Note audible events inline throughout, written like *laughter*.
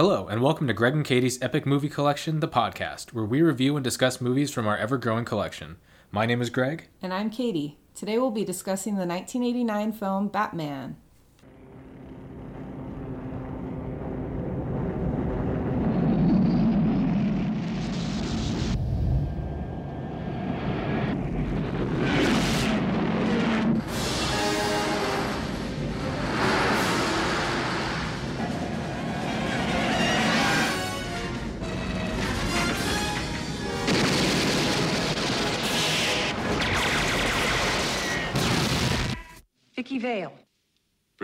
Hello, and welcome to Greg and Katie's Epic Movie Collection, the podcast, where we review and discuss movies from our ever growing collection. My name is Greg. And I'm Katie. Today we'll be discussing the 1989 film Batman.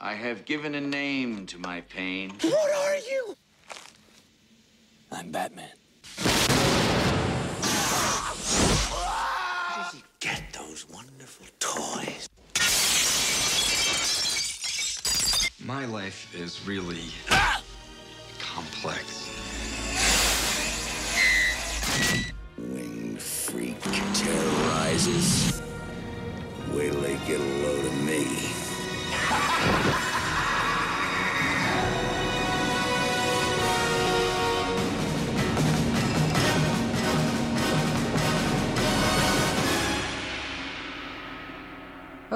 I have given a name to my pain. What are you? I'm Batman. Where did you get those wonderful toys? My life is really complex. Winged freak terrorizes. Wait till they get a load of me. *laughs*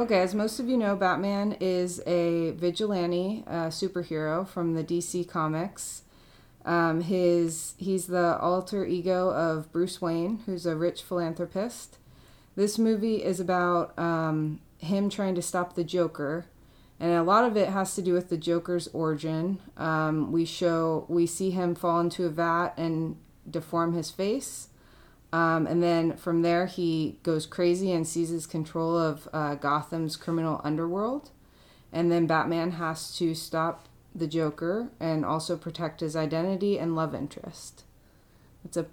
Okay, as most of you know, Batman is a vigilante uh, superhero from the DC Comics. Um, his he's the alter ego of Bruce Wayne, who's a rich philanthropist. This movie is about um, him trying to stop the Joker, and a lot of it has to do with the Joker's origin. Um, we show we see him fall into a vat and deform his face. Um, and then from there, he goes crazy and seizes control of uh, Gotham's criminal underworld. And then Batman has to stop the Joker and also protect his identity and love interest. It's a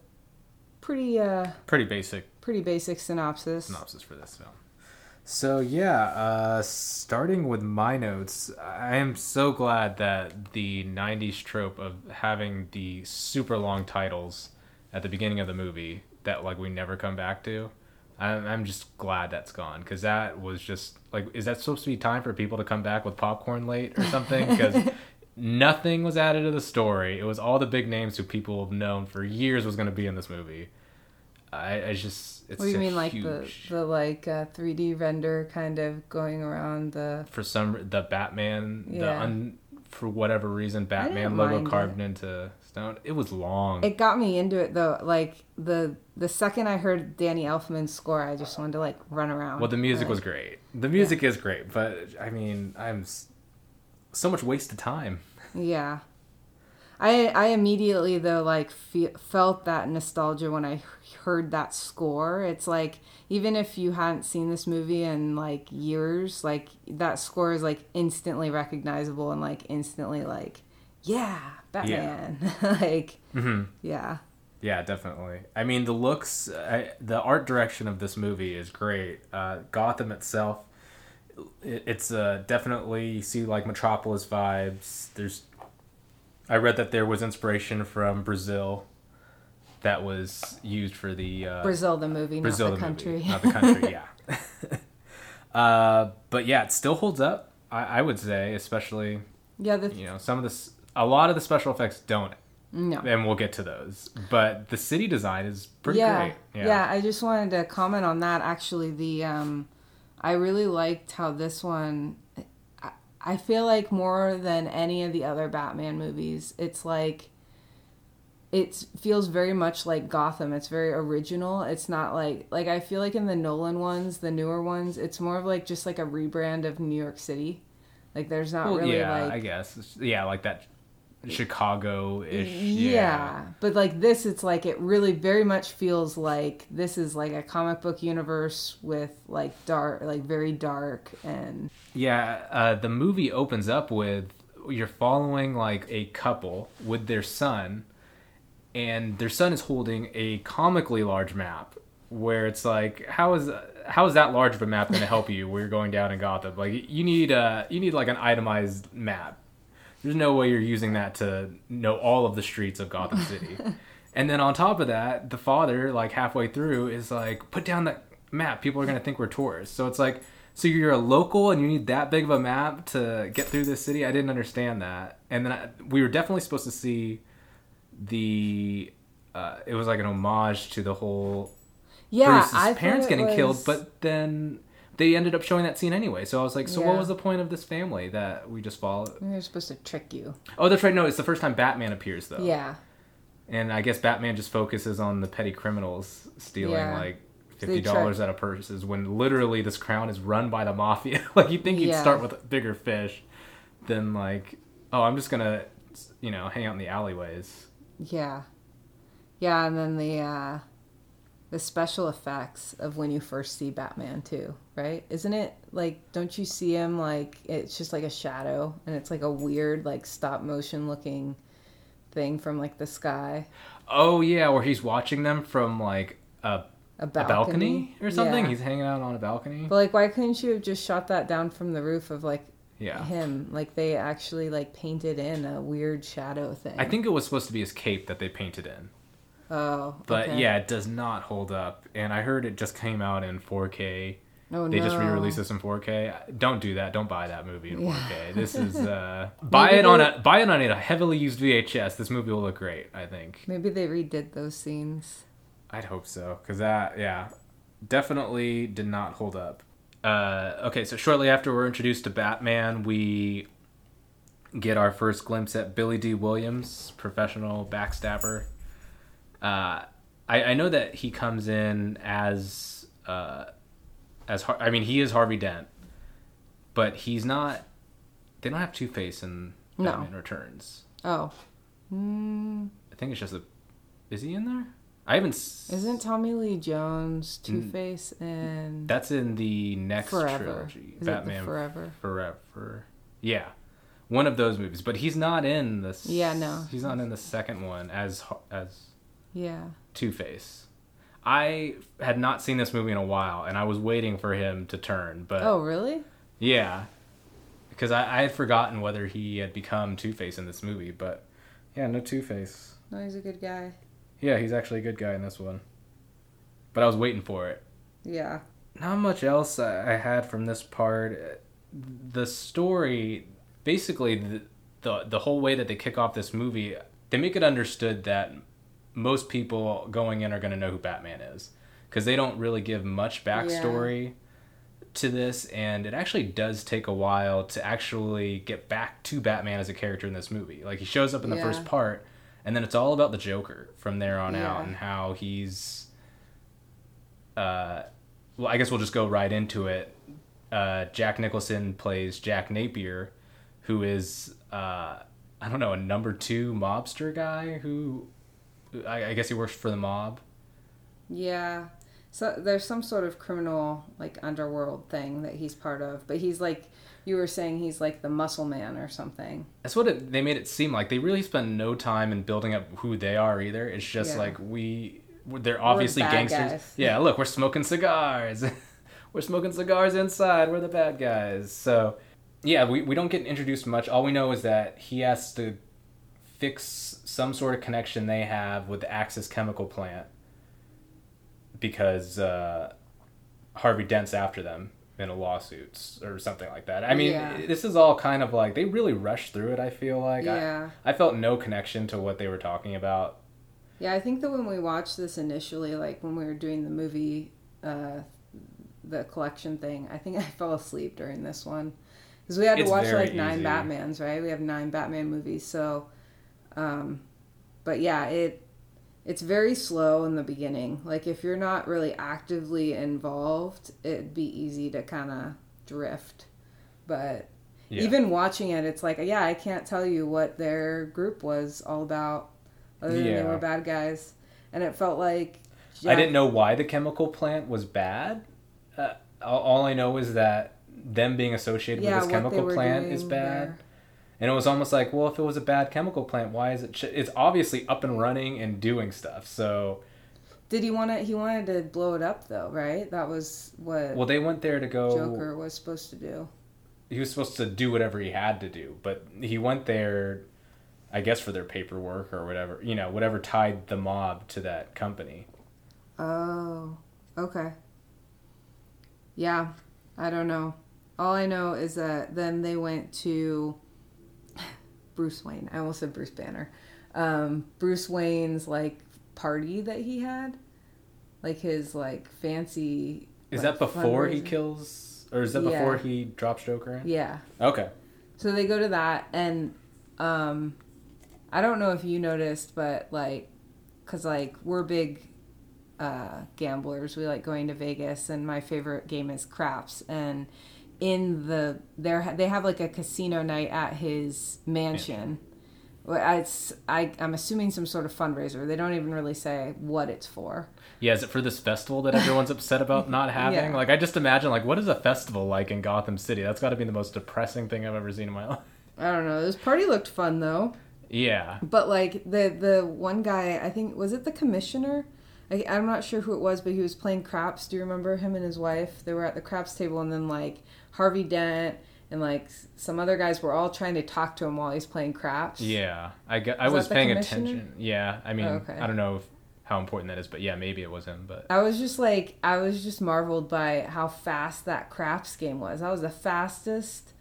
pretty, uh, Pretty basic pretty basic synopsis. synopsis for this film. So, yeah, uh, starting with my notes, I am so glad that the 90s trope of having the super long titles at the beginning of the movie that like we never come back to. I'm, I'm just glad that's gone because that was just like, is that supposed to be time for people to come back with popcorn late or something? Because *laughs* nothing was added to the story. It was all the big names who people have known for years was going to be in this movie. I, I just, it's What do you mean, like the the like uh, 3D render kind of going around the? for some the Batman the un, for whatever reason Batman logo carved it. into stone. It was long. It got me into it though. Like the the second I heard Danny Elfman's score, I just wanted to like run around. well, the music Like, was great. The music is great, but I mean, I'm so much wasted time. Yeah. I I immediately though like fe- felt that nostalgia when I heard that score. It's like even if you hadn't seen this movie in like years, like that score is like instantly recognizable and like instantly like yeah, Batman. *laughs* like yeah. Yeah, definitely. I mean, the looks, I, the art direction of this movie is great. Uh, Gotham itself, it, it's uh, definitely you see like Metropolis vibes. There's, I read that there was inspiration from Brazil, that was used for the uh, Brazil the movie, Brazil, not the, the country. movie, not the country. yeah. *laughs* *laughs* uh, but yeah, it still holds up. I, I would say, especially yeah, the you know some of this, a lot of the special effects don't, no. and we'll get to those. But the city design is pretty yeah, great. Yeah. yeah. I just wanted to comment on that. Actually, the um, I really liked how this one. I, feel like more than any of the other Batman movies, it's like. It feels very much like Gotham. It's very original. It's not like like I feel like in the Nolan ones, the newer ones, it's more of like just like a rebrand of New York City. Like there's not Well, really yeah, like I guess. Yeah, like that Chicago-ish. yeah. Yeah. but like this it's like it really very much feels like this is like a comic book universe with like dark like very dark and Yeah, uh, the movie opens up with you're following like a couple with their son, and their son is holding a comically large map. Where it's like, how is how is that large of a map going to help you? where you're going down in Gotham. Like you need a you need like an itemized map. There's no way you're using that to know all of the streets of Gotham City. *laughs* and then on top of that, the father, like halfway through, is like, put down that map. People are gonna think we're tourists. So it's like, so you're a local and you need that big of a map to get through this city. I didn't understand that. And then I, we were definitely supposed to see the. Uh, it was like an homage to the whole Yeah, Bruce's I parents getting was- killed, but then they ended up showing that scene anyway. So I was like, so Yeah. what was the point of this family that we just followed? they're supposed to trick you. Oh, that's right. No, it's the first time Batman appears though. Yeah, And I guess Batman just focuses on the petty criminals stealing Yeah. like fifty dollars out of purses when literally this crown is run by the mafia. *laughs* like you think you'd Yeah. start with bigger fish than like, oh, I'm just gonna, you know, hang out in the alleyways. yeah, yeah, and then the uh, the special effects of when you first see Batman too, right? Isn't it like? Don't you see him like it's just like a shadow, and it's like a weird like stop motion looking thing from like the sky, Oh yeah, where he's watching them from like a, a a balcony, balcony or something. Yeah. He's hanging out on a balcony. But like, why couldn't you have just shot that down from the roof of like Yeah. him? Like they actually like painted in a weird shadow thing. I think it was supposed to be his cape that they painted in. Oh, But okay. yeah, it does not hold up. And I heard it just came out in 4K. Oh, they just re-released this in 4K. Don't do that. Don't buy that movie in Yeah. 4K. This is *laughs* uh buy it on a buy it on a heavily used VHS. This movie will look great, I think. Maybe they redid those scenes. I'd hope so cuz that yeah, definitely did not hold up. Uh okay, so shortly after we're introduced to Batman, we get our first glimpse at Billy Dee Williams, professional backstabber. Uh, I, I know that he comes in as uh, as Har- I mean he is Harvey Dent, but he's not. They don't have Two Face in No. Batman Returns. Oh, mm, I think it's just a. Is he in there? I haven't. s- isn't Tommy Lee Jones Two Face and That's in the next Forever? trilogy. Is Batman Forever? Forever. Yeah. One of those movies, but he's not in the. s- Yeah, no. He's not in the second one as as Yeah. Two Face. I had not seen this movie in a while, and I was waiting for him to turn. But Oh, really? yeah, because I, I had forgotten whether he had become Two Face in this movie. But yeah, no Two Face. No, he's a good guy. Yeah, he's actually a good guy in this one. But I was waiting for it. Yeah. Not much else I I had from this part. The story, basically, the, the the whole way that they kick off this movie, they make it understood that most people going in are going to know who Batman is because they don't really give much backstory to this, and it actually does take a while to actually get back to Batman as a character in this movie. Like he shows up in the Yeah. first part, and then it's all about the Joker from there on out and how he's. Uh, well, I guess we'll just go right into it. Uh, Jack Nicholson plays Jack Napier, who is uh, I don't know a number two mobster guy who I, I guess he works for the mob. Yeah. So there's some sort of criminal like underworld thing that he's part of, but he's like you were saying he's like the muscle man or something. That's what it, they made it seem like. They really spend no time in building up who they are either. It's just Yeah. like we, they're obviously bad gangsters. guys. *laughs* Yeah, look, we're smoking cigars. *laughs* we're smoking cigars inside. We're the bad guys. So, yeah, we, we don't get introduced much. All we know is that he has to fix some sort of connection they have with the Axis chemical plant because uh, Harvey Dent's after them in a lawsuit or something like that. I mean, Yeah. this is all kind of like they really rushed through it. I feel like Yeah. I, I felt no connection to what they were talking about. Yeah, I think that when we watched this initially, like when we were doing the movie, uh, the collection thing, I think *laughs* I fell asleep during this one because we had to It's watch like nine easy. Batmans, right? We have nine Batman movies, so. Um, but yeah, it it's very slow in the beginning. Like if you're not really actively involved, it'd be easy to kind of drift. But Yeah. even watching it, it's like, yeah, I can't tell you what their group was all about, other than they were bad guys. And it felt like I didn't know why the chemical plant was bad. Uh, all, all I know is that them being associated Yeah, with this chemical plant is bad. there. And it was almost like, well, if it was a bad chemical plant, why is it? Sh-? It's obviously up and running and doing stuff. So, Did he want to? He wanted to blow it up though, right? That was what well, they went there to go. Joker was supposed to do. He was supposed to do whatever he had to do, but he went there, I guess, for their paperwork or whatever. You know, whatever tied the mob to that company. Oh, okay. Yeah, I don't know. All I know is that then they went to Bruce Wayne. I almost said Bruce Banner. Um, Bruce Wayne's like party that he had, like his like fancy. Is like, that before he kills, or is that Yeah. before he drops Joker in? Yeah. Okay. So they go to that, and um, I don't know if you noticed, but like, cause like we're big uh, gamblers. We like going to Vegas, and my favorite game is craps. And in the there, they have like a casino night at his mansion. Well, It's I I'm assuming some sort of fundraiser. They don't even really say what it's for. Yeah, is it for this festival that everyone's upset about not *laughs* having? Yeah. Like, I just imagine, like, what is a festival like in Gotham City? That's got to be the most depressing thing I've ever seen in my *laughs* life. I don't know. This party looked fun though. Yeah. But like the the one guy, I think was it the commissioner? I, I'm not sure who it was, but he was playing craps. Do you remember him and his wife? They were at the craps table, and then like Harvey Dent and like some other guys were all trying to talk to him while he's playing craps. Yeah. I, gu- I Was was paying attention. Yeah. I mean, Oh, okay. I don't know if, how important that is, but yeah, maybe it was him. But I was just like, I was just marveled by how fast that craps game was. That was the fastest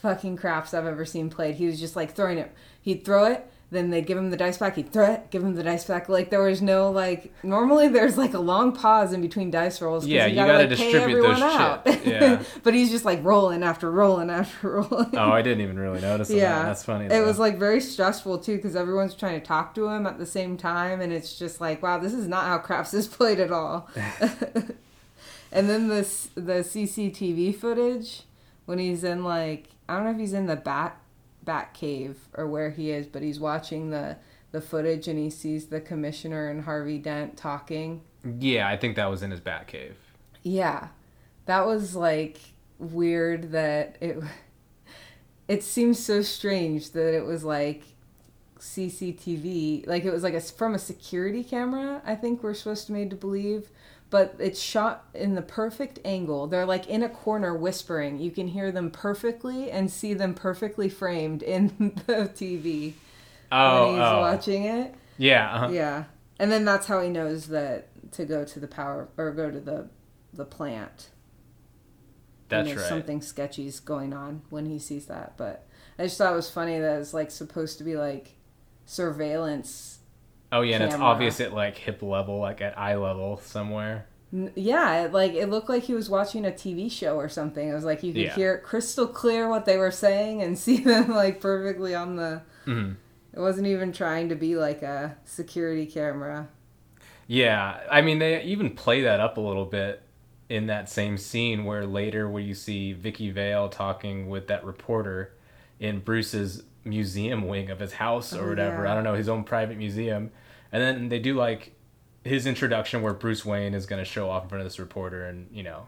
fucking craps I've ever seen played. He was just like throwing it. He'd throw it, then they'd give him the dice back. He'd throw it, give him the dice back. Like there was no like. Normally there's like a long pause in between dice rolls. Yeah, you gotta, gotta like, distribute those everyone out. yeah. *laughs* but he's just like rolling after rolling after *laughs* rolling. oh, I didn't even really notice Yeah, that. That's funny. It was like very stressful too because everyone's trying to talk to him at the same time, and it's just like, wow, this is not how craps is played at all. *laughs* and then this the CCTV footage when he's in like I don't know if he's in the bat bat cave or where he is, but he's watching the the footage and he sees the commissioner and Harvey Dent talking. Yeah, I think that was in his Batcave. Yeah. That was like weird that it *laughs* it seems so strange that it was like CCTV, like it was like a from a security camera, I think we're supposed to made to believe, but it's shot in the perfect angle. They're like in a corner whispering. You can hear them perfectly and see them perfectly framed in *laughs* the TV Oh, when he's oh. watching it. Yeah. uh-huh. Yeah. And then that's how he knows that to go to the power or go to the the plant. and That's there's right. something sketchy's going on when he sees that. But I just thought it was funny that it's like supposed to be like surveillance. Oh, yeah, and it's obvious at like hip level, like at eye level somewhere. Yeah, it, like it looked like he was watching a TV show or something. It was like you could Yeah. hear it crystal clear what they were saying and *laughs* see them like perfectly on the. Mhm. It wasn't even trying to be like a security camera. Yeah, I mean they even play that up a little bit in that same scene where later where you see Vicki Vale talking with that reporter in Bruce's museum wing of his house or Oh, whatever. yeah. I don't know, his own private museum. And then they do like his introduction where Bruce Wayne is going to show off in front of this reporter and, you know,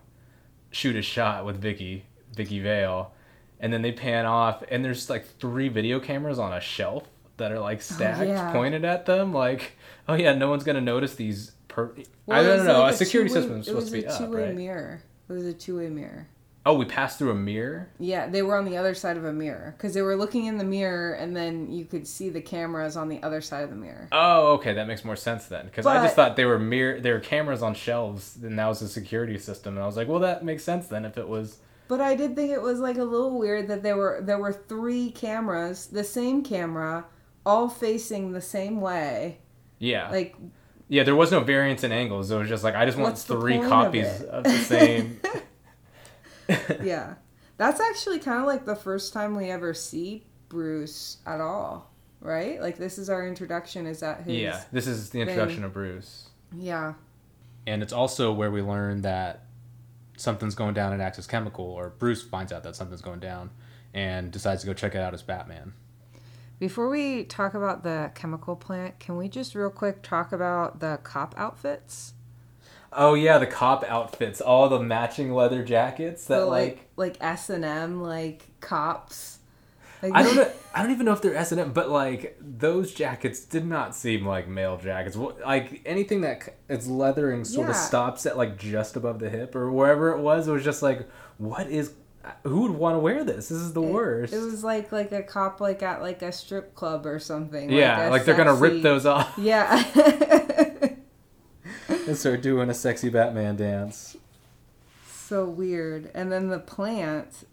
shoot a shot with Vicki, Vicki Vale. And then they pan off and there's like three video cameras on a shelf that are like oh, stacked yeah. pointed at them like, oh yeah, no one's going to notice these per- Well, I don't know. like a security system is supposed to be It was a up, right? mirror. It was a two-way mirror. Oh, we passed through a mirror. Yeah, they were on the other side of a mirror because they were looking in the mirror, and then you could see the cameras on the other side of the mirror. Oh, okay, that makes more sense then. Because I just thought they were mirror, they were cameras on shelves, and that was a security system. And I was like, well, that makes sense then if it was. But I did think it was like a little weird that there were there were three cameras, the same camera, all facing the same way. Yeah, Like, yeah, there was no variance in angles. It was just like I just want three point of copies of, the same. *laughs* *laughs* yeah, that's actually kind of like the first time we ever see Bruce at all, right? Like this is our introduction. Is that his? yeah, this is the introduction thing. of Bruce, Yeah. and it's also where we learn that something's going down at Axis Chemical, or Bruce finds out that something's going down, and decides to go check it out as Batman. Before we talk about the chemical plant, can we just real quick talk about the cop outfits? Oh yeah, the cop outfits, all the matching leather jackets that the like like like S and M like cops. Like- I don't *laughs* know. I don't even know if they're S and M, but like those jackets did not seem like male jackets. Like anything that its leathering sort of stops at like just above the hip or wherever it was. It was just like, what is? Who would want to wear this? This is the worst. It was like like a cop like at like a strip club or something. yeah, a like they're gonna rip those off Yeah. *laughs* *laughs* and start doing a sexy Batman dance. so weird. And then the plant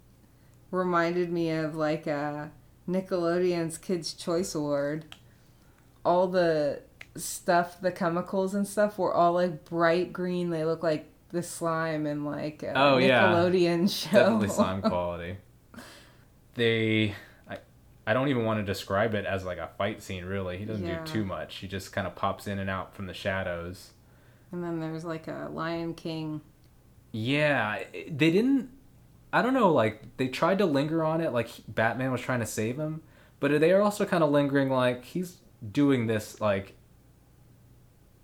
reminded me of like a Nickelodeon's Kids Choice Award. All the stuff, the chemicals and stuff were all like bright green. They look like the slime in like a Oh, yeah. Nickelodeon *laughs* show. Definitely slime *laughs* quality. They, I, I don't even want to describe it as like a fight scene. Really, he doesn't Yeah. do too much. He just kind of pops in and out from the shadows. And then there's like a Lion King. Yeah, they didn't. I don't know. Like they tried to linger on it, like Batman was trying to save him, but they are also kind of lingering, like he's doing this. Like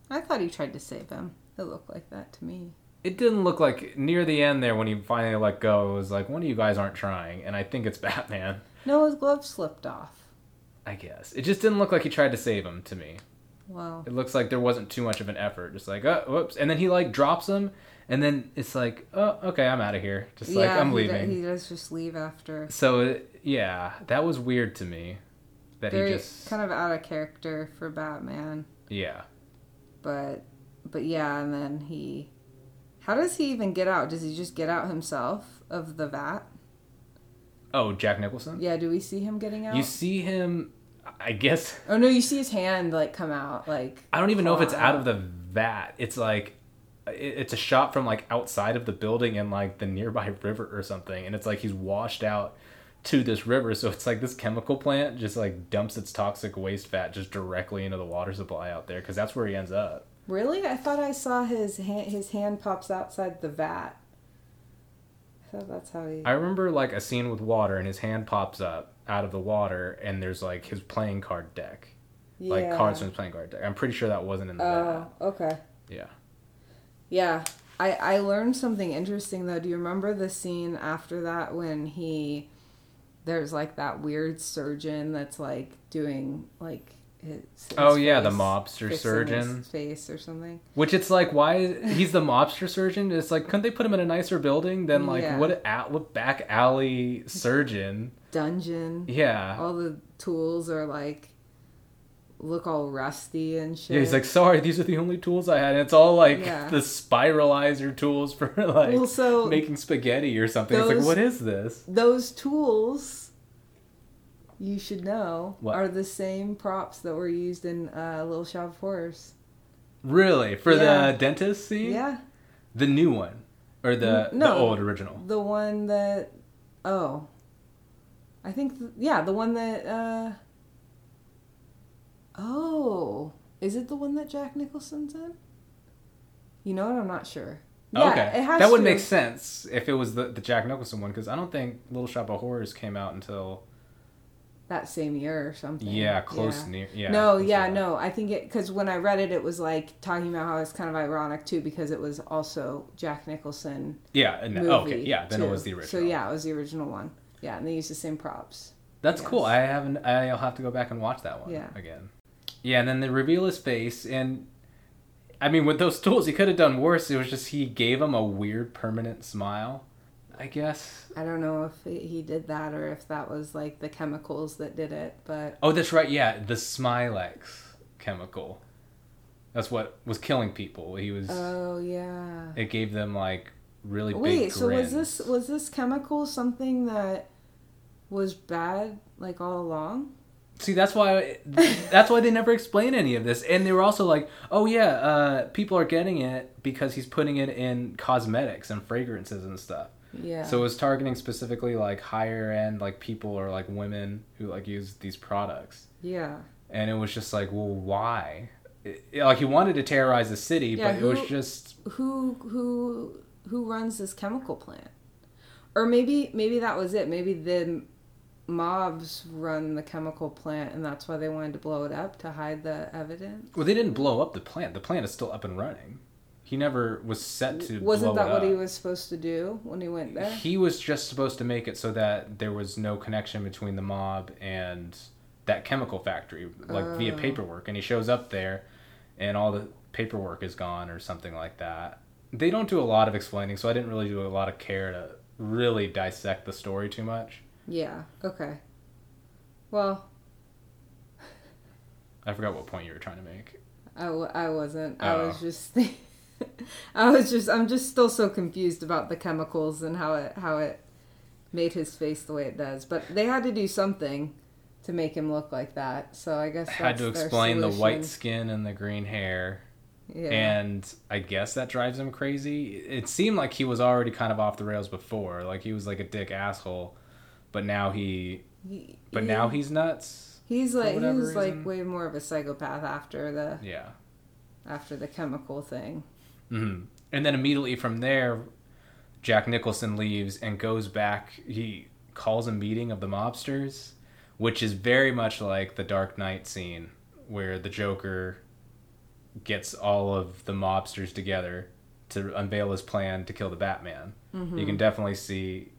I thought he tried to save him. It looked like that to me. it didn't look like near the end there when he finally let go. It was like one of you guys aren't trying, and I think it's *laughs* Batman. No, his glove slipped off. I guess it just didn't look like he tried to save him to me. Well, It looks like there wasn't too much of an effort. Just like, oh, whoops. And then he like drops him, and then it's like, oh, okay, I'm out of here. Just like, I'm he, leaving. do- he does just leave after. So, it, yeah, that was weird to me. That Very he just. kind of out of character for Batman, Yeah. but but yeah, and then he. How does he even get out? Does he just get out himself of the vat? Oh, Jack Nicholson? Yeah, do we see him getting out? You see him, I guess. oh no, you see his hand like come out like. I don't even know if it's out of the vat. It's like. It's a shot from like outside of the building and like the nearby *laughs* river or something, and it's like he's washed out to this river. So it's like this chemical plant just like dumps its toxic waste fat just directly into the water supply out there because that's where he ends up. Really, I thought I saw his hand. His hand pops outside the vat. I thought that's how he. I remember like a scene with water, and his hand pops up out of the water, and there's like his playing card deck, like cards from his playing card deck. I'm pretty sure that wasn't in the. Oh, okay. Yeah. Yeah. I, I learned something interesting though. Do you remember the scene after that when he there's like that weird surgeon that's like doing like his, his Oh, yeah, the mobster surgeon. face or something. Which it's like, why he's the mobster surgeon? It's like, couldn't they put him in a nicer building than like Yeah. what a what back alley surgeon? Dungeon. Yeah. All the tools are like look all rusty and shit. Yeah, he's like, sorry, these are the only tools I had. And it's all like Yeah. the spiralizer tools for *laughs* like Well, so making spaghetti or something. it's like, what is this? those tools you should know What? are the same props that were used in uh, Little Shop of Horrors. Really? For Yeah. the dentist scene? Yeah. The new one, or the no. the old original? The one that oh, I think th- yeah, the one that uh oh, is it the one that Jack Nicholson's in? You know what? I'm not sure. Yeah, okay, it has that would to make sense if it was the the Jack Nicholson one because I don't think Little Shop of Horrors came out until that same year or something. yeah close near yeah. no, yeah, no. I think it because when I read it, it was like talking about how it's kind of ironic too because it was also Jack Nicholson yeah and, movie. okay yeah then it was the original. So yeah, it was the original one. Yeah, and they used the same props. That's Yes. cool. I haven't. I'll have to go back and watch that one Yeah. again. Yeah, and then they reveal his face, and I mean, with those tools, he could have done worse. It was just he gave him a weird permanent smile. I guess. I don't know if he did that or if that was like the chemicals that did it, but Oh, that's right. Yeah, the Smilex chemical. That's what was killing people. He was. oh yeah. it gave them like really big. Wait, so was this was this chemical something that was bad like all along? See, that's why that's why they never explain any of this. And they were also like, "Oh yeah, uh, people are getting it because he's putting it in cosmetics and fragrances and stuff." Yeah. So it was targeting specifically like higher end like people or like women who like use these products. yeah. And it was just like, "Well, why?" It, like he wanted to terrorize the city, Yeah, but it was just Who who who runs this chemical plant? Or maybe maybe that was it. Maybe the mobs run the chemical plant and that's why they wanted to blow it up to hide the evidence. well, they didn't blow up the plant. The plant is still up and running. He never was set to. Wasn't that what he was supposed to do when he went there? He was just supposed to make it so that there was no connection between the mob and that chemical factory, like Oh. via paperwork. And he shows up there, and all the paperwork is gone or something like that. They don't do a lot of explaining, so I didn't really do a lot of care to really dissect the story too much. Yeah. Okay. Well, I forgot what point you were trying to make. I, w- I wasn't. I oh. was Oh. just. *laughs* *laughs* I was just. I'm just still so confused about the chemicals and how it how it made his face the way it does. But they had to do something to make him look like that. So I guess Had to explain the white skin and the green hair. Yeah. and I guess that drives him crazy. It seemed like he was already kind of off the rails before, like he was like a dick asshole, but now he, He- but he- now he's nuts. he's like he was like way more of a psychopath after the Yeah, after the chemical thing. Hmm and then immediately from there, Jack Nicholson leaves and goes back. He calls a meeting of the mobsters, which is very much like the Dark Knight scene where the Joker gets all of the mobsters together to unveil his plan to kill the Batman. Mm-hmm. You can definitely see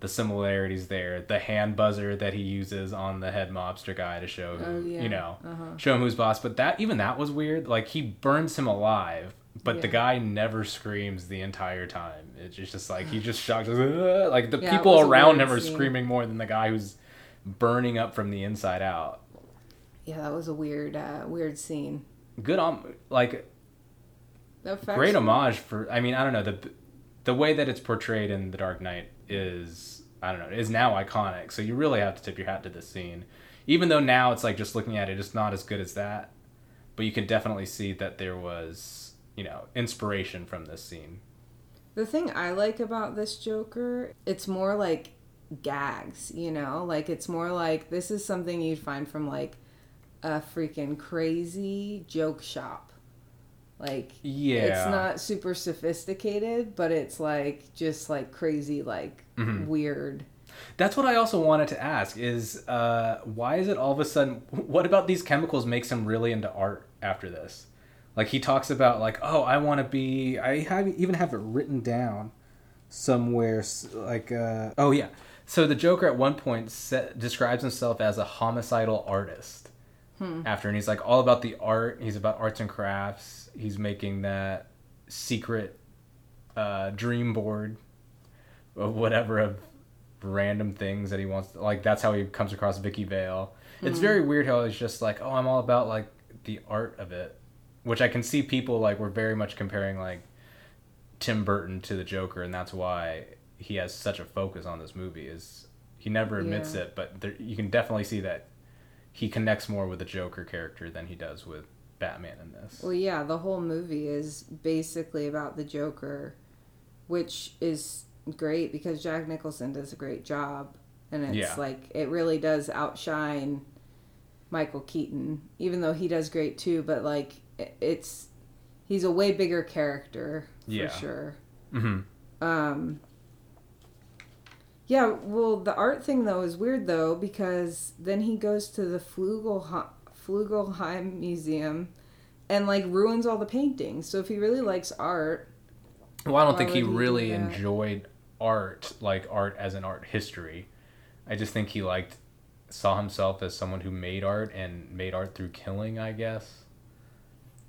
the similarities there. The hand buzzer that he uses on the head mobster guy to show who, Oh, yeah. you know, Uh-huh. show him who's boss. But that even that was weird. Like he burns him alive, but the guy never screams the entire time. It's just, just like he just *sighs* shocked. Like the Yeah, people around him are scene. screaming more than the guy who's burning up from the inside out. Yeah, that was a weird uh, weird scene. Good on like great homage for i mean i don't know the the way that it's portrayed in the dark knight is i don't know is now iconic so you really have to tip your hat to this scene even though now it's like just looking at it it's not as good as that but you can definitely see that there was you know inspiration from this scene The thing I like about this Joker, it's more like gags, you know? Like it's more like this is something you'd find from like a freaking crazy joke shop. Like Yeah. it's not super sophisticated, but it's like just like crazy like Mm-hmm. weird. that's what i also wanted to ask is uh why is it all of a sudden *laughs* what about these chemicals makes him really into art after this like he talks about like oh i want to be i have even have it written down somewhere like uh oh yeah so the joker at one point sa describes himself as a homicidal artist after and he's like all about the art he's about arts and crafts he's making that secret uh dream board of whatever of random things that he wants like that's how he comes across Vicki Vale. It's very weird how he's just like, "Oh, I'm all about like the art of it." Which I can see people like were very much comparing like Tim Burton to the Joker and that's why he has such a focus on this movie is he never admits Yeah. it, but there, you can definitely see that he connects more with the Joker character than he does with Batman in this. Well, yeah, the whole movie is basically about the Joker, which is great because Jack Nicholson does a great job, and it's Yeah. like it really does outshine Michael Keaton, even though he does great too. But like, it's he's a way bigger character for Yeah. sure. Mhm. Um. Yeah, well, the art thing though is weird though because then he goes to the Flugelheim, Flugelheim Museum and like ruins all the paintings. So if he really likes art, Well, I don't think he would he really enjoyed art, like art as an art history. I just think he liked saw himself as someone who made art and made art through killing. I guess.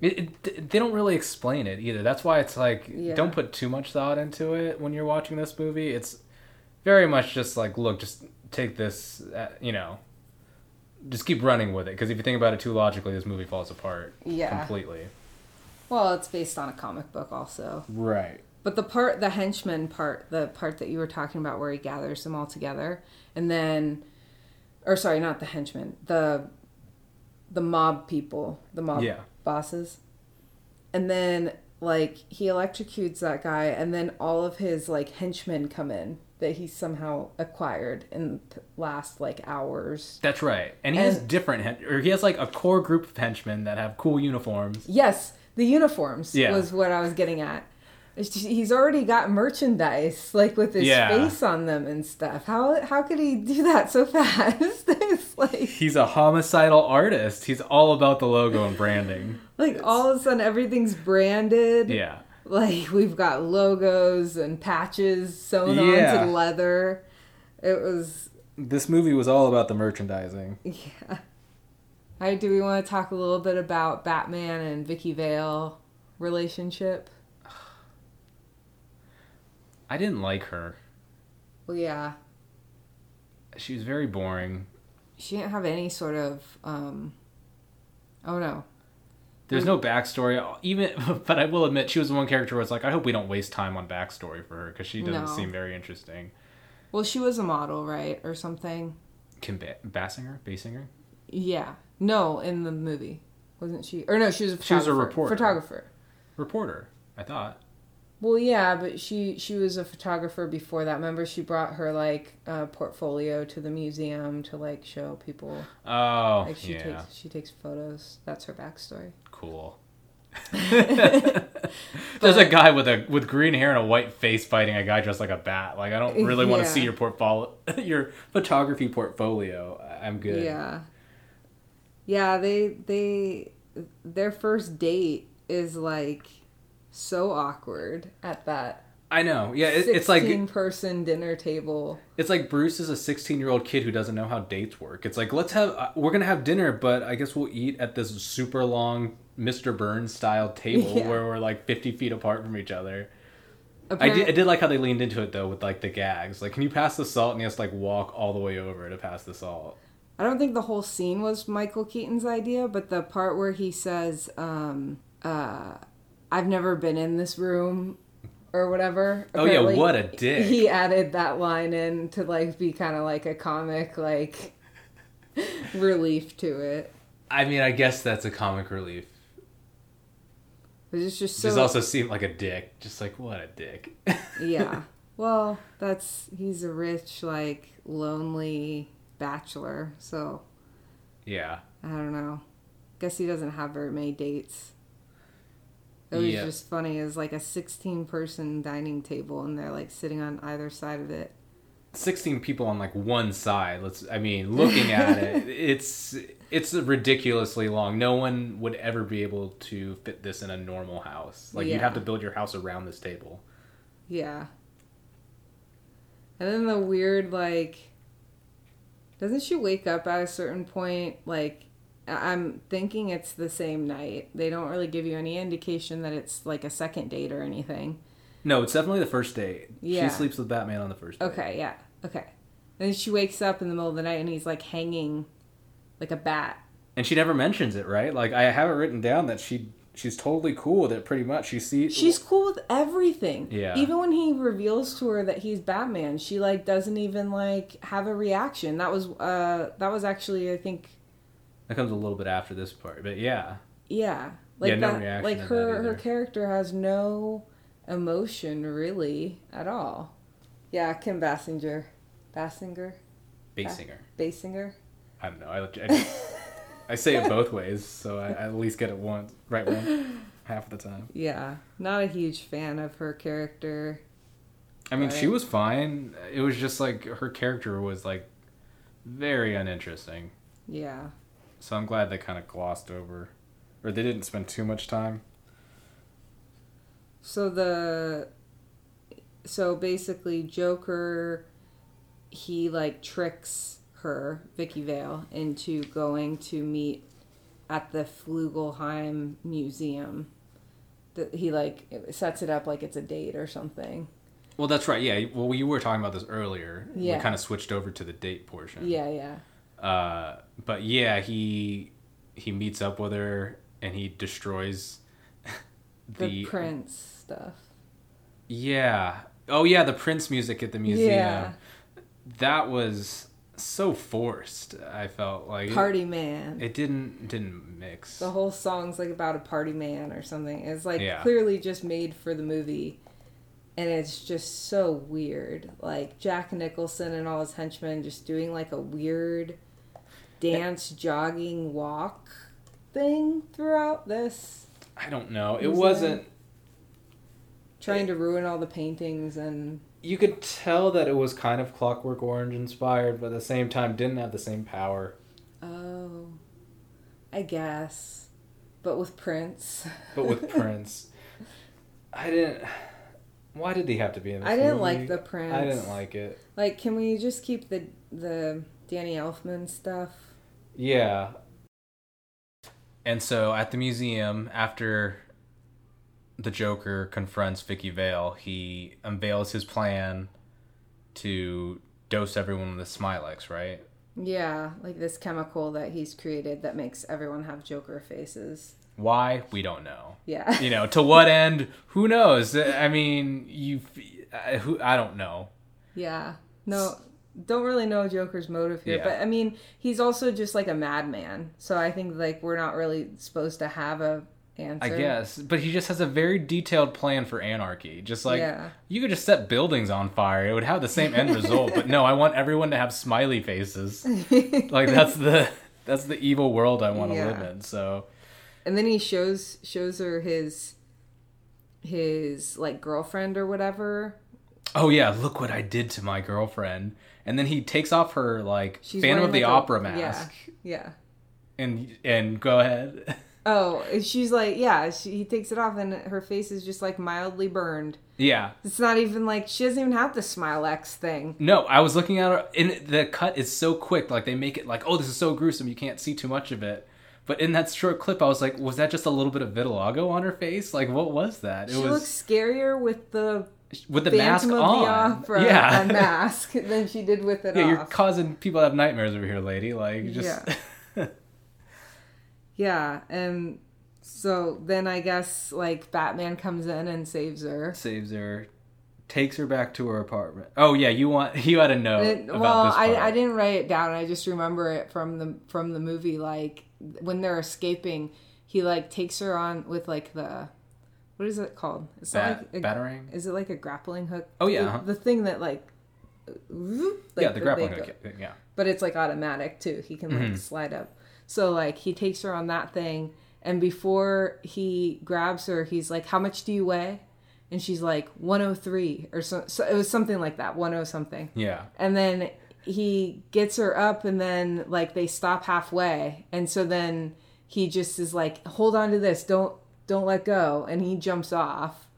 It, it, they don't really explain it either. That's why it's like Yeah. don't put too much thought into it when you're watching this movie. It's very much just like look, just take this, uh, you know, just keep running with it. Because if you think about it too logically, this movie falls apart Yeah. completely. well, it's based on a comic book also. Right. But the part, the henchman part, the part that you were talking about where he gathers them all together, and then, or sorry, not the henchman, the, the mob people, the mob Yeah. Bosses, and then like he electrocutes that guy, and then all of his like henchmen come in that he somehow acquired in the last like hours. That's right. And he has different, hen- or he has like a core group of henchmen that have cool uniforms. Yes, the uniforms Yeah. was what I was getting at. He's already got merchandise like with his Yeah. face on them and stuff. How how could he do that so *laughs* fast? *laughs* like He's a homicidal artist. He's all about the logo and branding. like all of a sudden everything's branded. Yeah. Like we've got logos and patches sewn Yeah. onto leather. It was This movie was all about the merchandising. yeah. All right, do we want to talk a little bit about Batman and Vicki Vale relationship? I didn't like her. Well, yeah, She was very boring. she didn't have any sort of um oh no There's no backstory. Even, *laughs* but I will admit, she was the one character where it's like, I hope we don't waste time on backstory for her because she doesn't No. seem very interesting. well she was a model right or something Kim ba- Basinger, Basinger. yeah no in the movie wasn't she or no she was a She was a reporter. photographer reporter. I thought. Well yeah but she she was a photographer before that remember she brought her like uh, portfolio to the museum to like show people Oh, like she yeah, takes she takes photos that's her backstory cool. *laughs* There's a guy with a with green hair and a white face fighting a guy dressed like a bat. Like I don't really want to see your portfolio, *laughs* your photography portfolio. I'm good. Yeah. Yeah, they they their first date is like so awkward at that I know. Yeah, it, it's like person dinner table. it's like Bruce is a 16 year old kid who doesn't know how dates work. It's like let's have uh, we're gonna have dinner, but I guess we'll eat at this super long Mr. Burns style table *laughs* Yeah. where we're like 50 feet apart from each other. I did, I did like how they leaned into it though with like the gags. Like, can you pass the salt? And he has to like walk all the way over to pass the salt. I don't think the whole scene was Michael Keaton's idea, but the part where he says, um, uh, I've never been in this room or whatever. Oh, yeah, what a dick. He added that line in to like be kind of like a comic like *laughs* relief to it. I mean, I guess that's a comic relief. It was just so Just also seemed like a dick. Just like what a dick. *laughs* yeah. Well, that's he's a rich, like lonely bachelor, so yeah. I don't know. Guess he doesn't have very many dates. It was Yeah. just funny. It was like a sixteen person dining table, and they're like sitting on either side of it. 16 people on like one side. Let's I mean, looking at it, *laughs* it's it's ridiculously long. No one would ever be able to fit this in a normal house. Like you'd have to build your house around this table. Yeah. And then the weird like doesn't she wake up at a certain point like I'm thinking it's the same night. They don't really give you any indication that it's like a second date or anything. No, it's definitely the first date. Yeah. She sleeps with Batman on the first date. Okay, yeah. Okay. And then she wakes up in the middle of the night and he's like hanging like a bat. And she never mentions it, right? Like I have it written down that she she's totally cool with it pretty much. She sees She's cool with everything. Yeah. Even when he reveals to her that he's Batman, she like doesn't even like have a reaction. That was uh that was actually I think that comes a little bit after this part, but yeah. yeah. Like Yeah, no that reaction like her her character has no emotion really at all. Yeah, Kim Basinger. Basinger? Basinger. Basinger? I don't know. I, I, I say it both ways, so I, I at least get it once right one half of the time. Yeah. Not a huge fan of her character. I mean, she was fine. It was just like her character was like very uninteresting. Yeah. So I'm glad they kind of glossed over, or they didn't spend too much time. So the so basically Joker he like tricks her, Vicki Vale, into going to meet at the Flugelheim Museum. That he like sets it up like it's a date or something. Well, that's right. Yeah. Well, you were talking about this earlier. Yeah. We kind of switched over to the date portion. Yeah, yeah. Uh, but yeah, he he meets up with her and he destroys *laughs* The, the, prince stuff. Yeah. Oh yeah, the Prince music at the museum. Yeah. That was so forced. I felt like Party man. It, didn't didn't mix. the whole song's like about a party man or something. It's like Yeah. clearly just made for the movie. And it's just so weird. Like Jack Nicholson and all his henchmen just doing like a weird dance, jogging, walk thing throughout this. I don't know. It Was wasn't. Trying to ruin all the paintings and You could tell that it was kind of Clockwork Orange inspired, but at the same time didn't have the same power. oh, I guess, but with Prince. But with *laughs* Prince, I didn't. Why did he have to be in this I didn't movie? like the prince. I didn't like it. Like, can we just keep the the Danny Elfman stuff? Yeah. And so at the museum, after the Joker confronts Vicki Vale, he unveils his plan to dose everyone with Smilex, right? Yeah, like this chemical that he's created that makes everyone have Joker faces. Why? We don't know. Yeah. *laughs* You know, to what end? Who knows? I mean, you I- who I don't know. Yeah. No, don't really know Joker's motive here, Yeah. but I mean, he's also just like a madman. So I think like we're not really supposed to have a answer. I guess, but he just has a very detailed plan for anarchy. Just like Yeah. you could just set buildings on fire; it would have the same end result. but no, I want everyone to have smiley faces. *laughs* like that's the that's the evil world I want to live in. So And then he shows shows her his his like girlfriend or whatever. Oh yeah, look what I did to my girlfriend. And then he takes off her like She's Phantom of the like, a- Opera mask Yeah. Yeah. and and go ahead. *laughs* Oh, she's like, yeah, she, he takes it off and her face is just like mildly burned. yeah. It's not even like she doesn't even have the Smilex thing. No, I was looking at her and the cut is so quick like they make it like, "Oh, this is so gruesome, you can't see too much of it." But in that short clip, I was like, "Was that just a little bit of vitiligo on her face? Like what was that?" It She was looks scarier with the with the mask Phantom of on. the yeah. a mask *laughs* than she did with it yeah, off. you're causing people to have nightmares over here, lady. Like just Yeah. *laughs* Yeah, and so then I guess like Batman comes in and saves her. saves her, takes her back to her apartment. Oh yeah, you want *laughs* you had a note It- well, I. I didn't write it down. I just remember it from the from the movie. Like when they're escaping, he like takes her on with like the what is it called? It's Bat- like a, battering? Is it like a grappling hook? Oh, yeah, the, uh-huh. the thing that like. whoop, like, yeah, the grappling hook. go- Yeah. but it's like automatic too. He can Mm-hmm. like slide up. So like he takes her on that thing, and before he grabs her, he's like, "How much do you weigh?" And she's like, "103" or so. So it was something like that, 10 something. Yeah. And then he gets her up, and then like they stop halfway, and so then he just is like, "Hold on to this, don't don't let go," and he jumps off.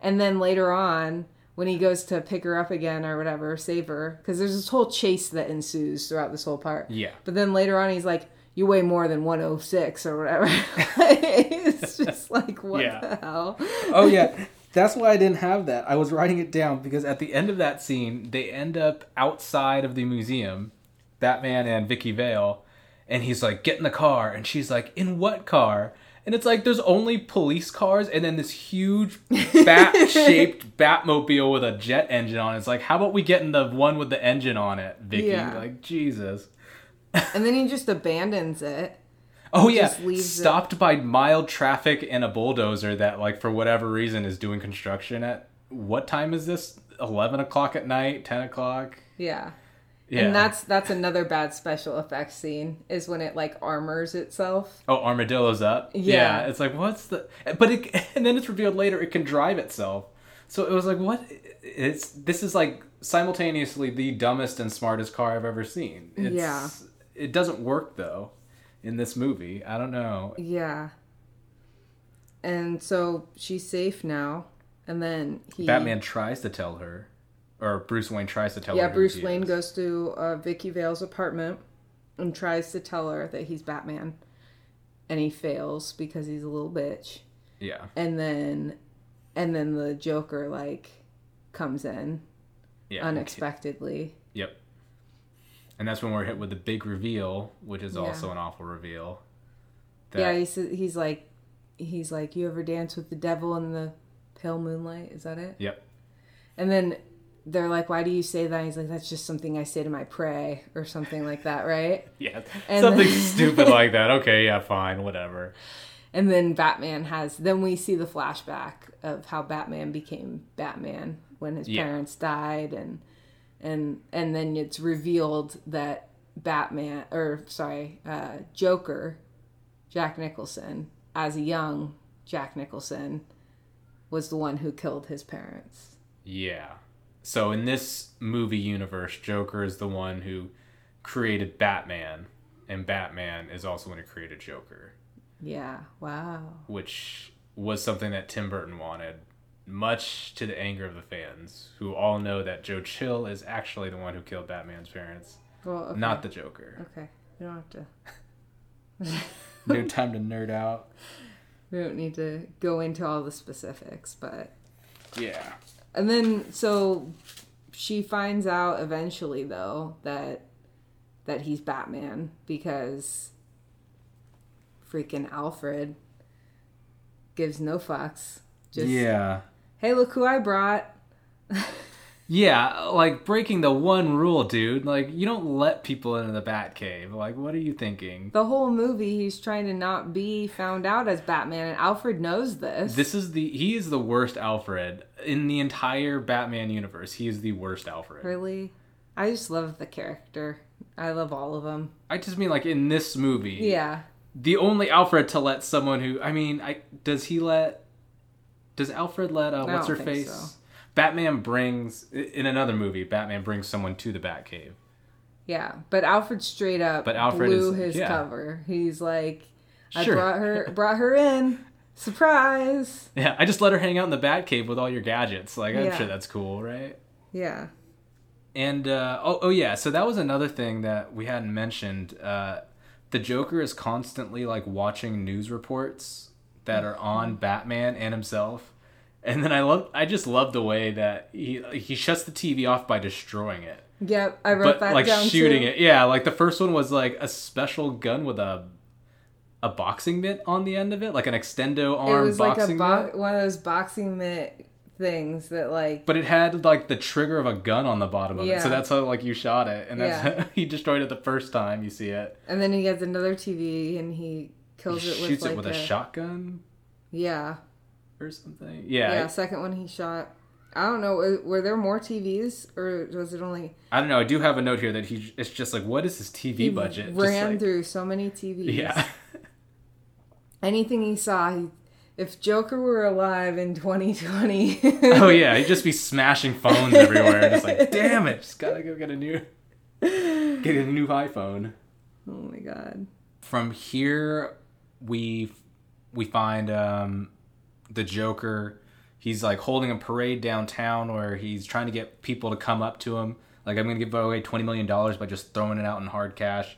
And then later on, when he goes to pick her up again or whatever, save her, because there's this whole chase that ensues throughout this whole part. Yeah. But then later on, he's like, "You weigh more than 106 or whatever." *laughs* *laughs* it's just like, what Yeah. the hell? oh yeah *laughs* that's why i didn't have that i was writing it down because at the end of that scene they end up outside of the museum batman and vicki vale and he's like get in the car and she's like in what car and it's like there's only police cars and then this huge *laughs* bat shaped batmobile with a jet engine on it. it's like how about we get in the one with the engine on it vicki Yeah. like jesus *laughs* And then he just abandons it. Oh yeah, just leaves it- stopped by mild traffic and a bulldozer that, like, for whatever reason, is doing construction at what time is this? Eleven o'clock at night, ten o'clock. Yeah. Yeah, And that's that's another bad special effects scene is when it like armors itself. oh armadillo's up. Yeah. it's like what's the? But it *laughs* and then it's revealed later it can drive itself. So it was like what? It's this is like simultaneously the dumbest and smartest car I've ever seen. It's, Yeah. it doesn't work though in this movie. I don't know. Yeah. And so she's safe now. And then he Batman tries to tell her, or Bruce Wayne tries to tell Yeah, her. Yeah, Bruce Wayne is. goes to uh, Vicki Vale's apartment and tries to tell her that he's Batman. And he fails because he's a little bitch. Yeah. And then and then the Joker like comes in Yeah. unexpectedly. Yep. And that's when we're hit with the big reveal, which is Yeah. also an awful reveal. Yeah, he's he's like he's like you ever dance with the devil in the pale moonlight? Is that it? Yep. And then they're like, "Why do you say that?" He's like, "That's just something I say to my prey or something like that, right?" *laughs* Yeah. And Something then- *laughs* stupid *laughs* like that. Okay, yeah, fine, whatever. And then Batman has. Then we see the flashback of how Batman became Batman when his Yeah. parents died, and and and then it's revealed that Batman, or sorry, uh, Joker, Jack Nicholson, as a young Jack Nicholson, was the one who killed his parents. Yeah. So in this movie universe, Joker is the one who created Batman, and Batman is also one who created Joker, Yeah. Wow. which was something that Tim Burton wanted much to the anger of the fans, who all know that Joe Chill is actually the one who killed Batman's parents, Well, okay. not the Joker. Okay. You don't have to. *laughs* no time to nerd out. *laughs* We don't need to go into all the specifics, but Yeah. And then so she finds out eventually though that that he's Batman because freaking Alfred gives no fucks. Just yeah. hey, look who I brought. *laughs* Yeah, like breaking the one rule, dude. Like you don't let people into the Batcave. Like what are you thinking? The whole movie, he's trying to not be found out as Batman, and Alfred knows this. This is the he is the worst Alfred in the entire Batman universe. He is the worst Alfred. really, I just love the character. I love all of them. I just mean like in this movie. Yeah, The only Alfred to let someone who I mean, I does he let does Alfred let uh, what's her don't think face? so. Batman brings in another movie. Batman brings someone to the Batcave. yeah. But Alfred straight up But Alfred blew is- his yeah. cover. He's like, I Sure. brought her, *laughs* brought her in. Surprise! Yeah, I just let her hang out in the Batcave with all your gadgets. Like I'm Yeah. sure that's cool, right? Yeah, And uh, oh, oh yeah, so that was another thing that we hadn't mentioned. Uh, the Joker is constantly like watching news reports that are on Batman and himself. And then I love, I just love the way that he he shuts the TV off by destroying it, yep. I wrote but that like down shooting too. it. Yeah, like the first one was like a special gun with a a boxing mitt on the end of it, like an extendo It arm was like a boxing bo- mitt. one of those boxing mitt things that like But it had like the trigger of a gun on the bottom of it, so that's how like you shot it, and that's Yeah. how *laughs* he destroyed it the first time you see it. and then he gets another TV and he kills he it with shoots like it with a, shotgun Yeah, or something. yeah. Yeah, Second one he shot. I don't know. were- there more TVs or was it only? I don't know. I do have a note here that he. It's just like, what is his TV He budget? Just ran like- through so many TVs. Yeah, *laughs* Anything he saw, he. If Joker were alive in 2020, *laughs* oh yeah, he'd just be smashing phones everywhere. Just like, *laughs* damn it, just gotta go get a new, get a new iPhone. oh my god. From here, we we find um, the Joker. He's like holding a parade downtown where he's trying to get people to come up to him. Like, I'm gonna give away twenty million dollars by just throwing it out in hard cash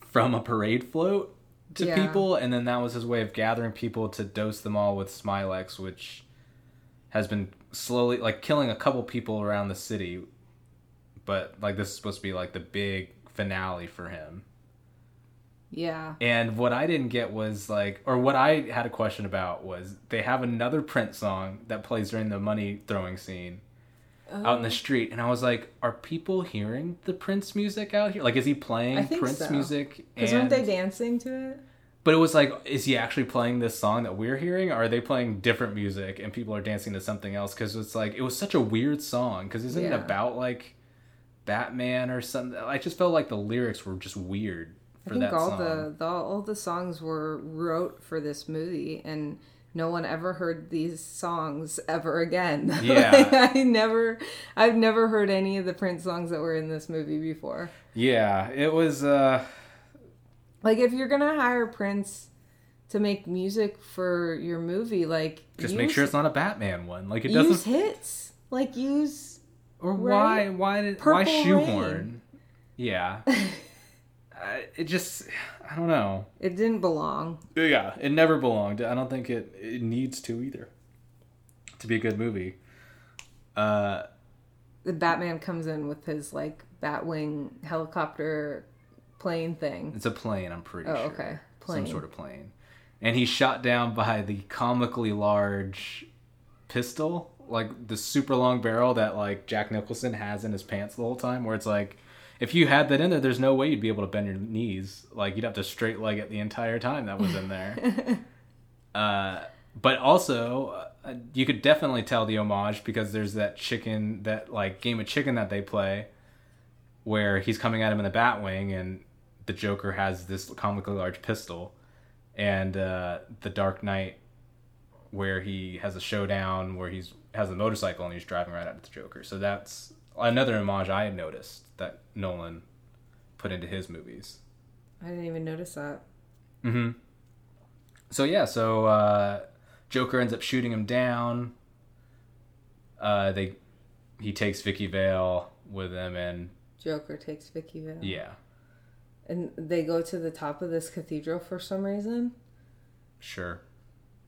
from a parade float to Yeah. people, and then that was his way of gathering people to dose them all with Smilex, which has been slowly like killing a couple people around the city. But like this is supposed to be like the big finale for him. Yeah. And what I didn't get was like, or what I had a question about was they have another Prince song that plays during the money throwing scene out in the oh. street, and I was like, are people hearing the Prince music out here? Like, is he playing Prince so. music? Because and- weren't they dancing to it? But it was like, is he actually playing this song that we're hearing, or are they playing different music and people are dancing to something else? Because it's like it was such a weird song. Because isn't it about like Batman or something? I just felt like the lyrics were just weird I think all the, the all the songs were wrote for this movie, and no one ever heard these songs ever again. *laughs* Yeah. Like, I never, I've never heard any of the Prince songs that were in this movie before. Yeah, it was. uh Like, if you're gonna hire Prince to make music for your movie, like Just use, make sure it's not a Batman one. Like it use doesn't. hits. Like use Or right? why? Why did? why shoehorn? Rain. Yeah. *laughs* it just. I don't know. it didn't belong. Yeah, it never belonged. I don't think it it needs to either. To be a good movie. Uh, The Batman comes in with his like Batwing helicopter plane thing. it's a plane. I'm pretty Oh, sure. okay. Plane. Some sort of plane. And he's shot down by the comically large pistol, like the super long barrel that like Jack Nicholson has in his pants the whole time. Where it's like, if you had that in there, there's no way you'd be able to bend your knees. Like you'd have to straight leg it the entire time that was in there. *laughs* uh, but also, uh, you could definitely tell the homage because there's that chicken, that like game of chicken that they play, where he's coming at him in the Batwing, and the Joker has this comically large pistol, and uh, the Dark Knight, where he has a showdown where he's has a motorcycle and he's driving right at the Joker. So that's another homage I had noticed that Nolan put into his movies. I didn't even notice that. So yeah, so uh, Joker ends up shooting him down. Uh, they he takes Vicki Vale with him, and Joker takes Vicki Vale. yeah, And they go to the top of this cathedral for some reason. sure,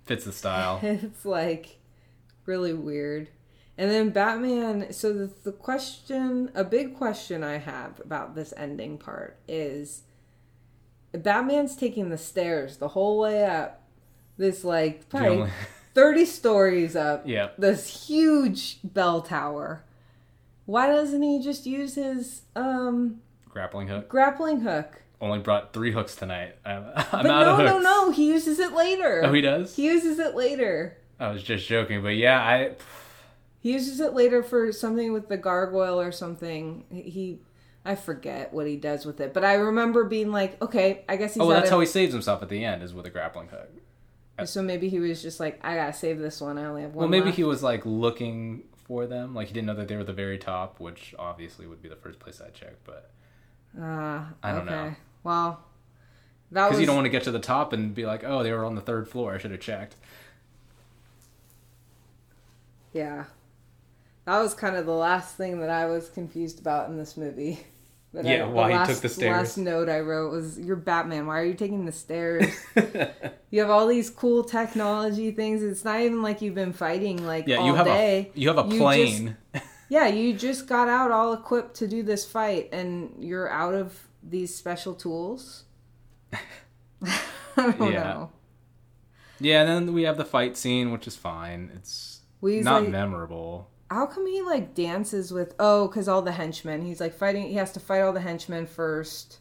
fits the style. *laughs* It's like really weird. And then Batman. So the, the question, a big question I have about this ending part is Batman's taking the stairs the whole way up. This like probably only- *laughs* 30 stories up. This huge bell tower. Why doesn't he just use his um Grappling hook. grappling hook? Only brought three hooks tonight. *laughs* I'm, I'm out no, of hooks. no, no. He uses it later. Oh, he does. He uses it later. I was just joking, but yeah, I. He uses it later for something with the gargoyle or something. He, I forget what he does with it, but I remember being like, okay, I guess he's Oh, well, that's of- how he saves himself at the end is with a grappling hook. So maybe he was just like, I gotta save this one. I only have one. Well, maybe left. he was like looking for them, like he didn't know that they were at the very top, which obviously would be the first place I'd check. But Uh, I don't okay. know. Well, that because was you don't want to get to the top and be like, oh, they were on the third floor. I should have checked. yeah. That was kind of the last thing that I was confused about in this movie. *laughs* Yeah, I, why he last, took the stairs. Last note I wrote was, "You're Batman. Why are you taking the stairs? *laughs* you have all these cool technology things. It's not even like you've been fighting like Yeah, all you have day. a you have a just- plane. *laughs* yeah, you just got out all equipped to do this fight, and you're out of these special tools. I don't Yeah. know. yeah, and then we have the fight scene, which is fine. It's not like- memorable. How come he like dances with? Oh, because all the henchmen. He's like fighting. He has to fight all the henchmen first,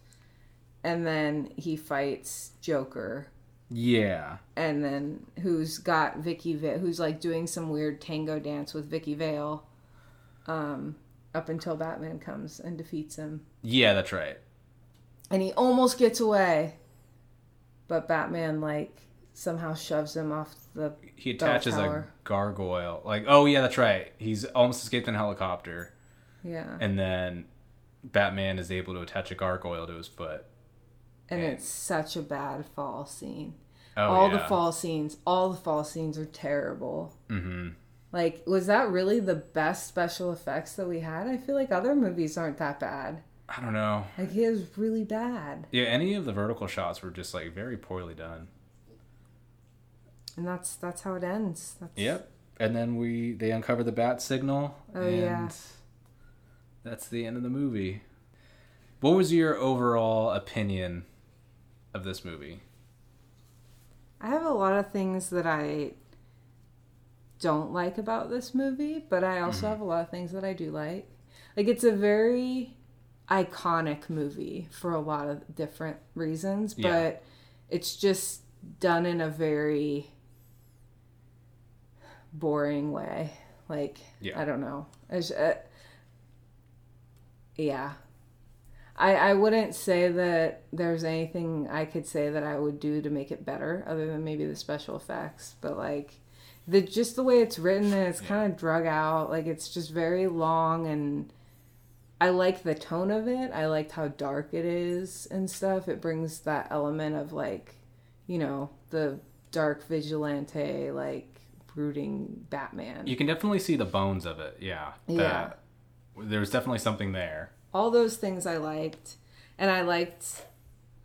and then he fights Joker. Yeah, and then who's got Vicki Va- who's like doing some weird tango dance with Vicki Vale um up until Batman comes and defeats him. yeah, that's right. And he almost gets away. But Batman like somehow shoves him off the He attaches a gargoyle. Like, oh yeah, that's right. He's almost escaped in a helicopter, Yeah. and then Batman is able to attach a gargoyle to his foot. And it's such a bad fall scene. Oh, all the fall scenes, all the fall scenes are terrible. Mm-hmm. Like, was that really the best special effects that we had? I feel like other movies aren't that bad. I don't know. Like, it was really bad. Yeah, any of the vertical shots were just like very poorly done. And that's that's how it ends. That's, Yep. And then we they uncover the bat signal. Oh, and yeah. That's the end of the movie. What was your overall opinion of this movie? I have a lot of things that I don't like about this movie, but I also mm-hmm. have a lot of things that I do like. Like it's a very iconic movie for a lot of different reasons, Yeah. but it's just done in a very boring way. Like Yeah. I don't know. It's, uh, yeah. I, I wouldn't say that there's anything I could say that I would do to make it better other than maybe the special effects. But like the just the way it's written and it's kind of drug out, like it's just very long and I like the tone of it. I liked how dark it is and stuff. It brings that element of like, you know, the dark vigilante like brooding Batman. You can definitely see the bones of it. Yeah. Yeah. There's definitely something there. all those things I liked, and I liked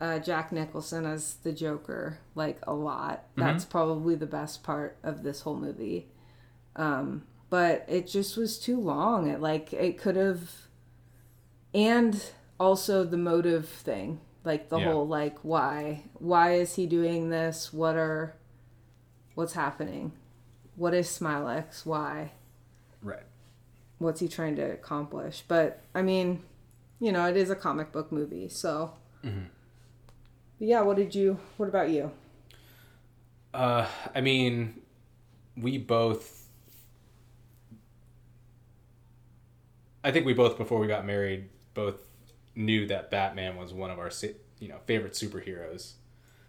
uh, Jack Nicholson as the Joker like a lot. That's probably the best part of this whole movie. Um, but it just was too long. It like it could have, and also the motive thing, like the Yeah. whole like why why is he doing this? What are what's happening? What is Smilex? Why? Right. what's he trying to accomplish but i mean you know it is a comic book movie so yeah what did you what about you Uh, I mean, we both. I think we both, before we got married, both knew that Batman was one of our, you know, favorite superheroes.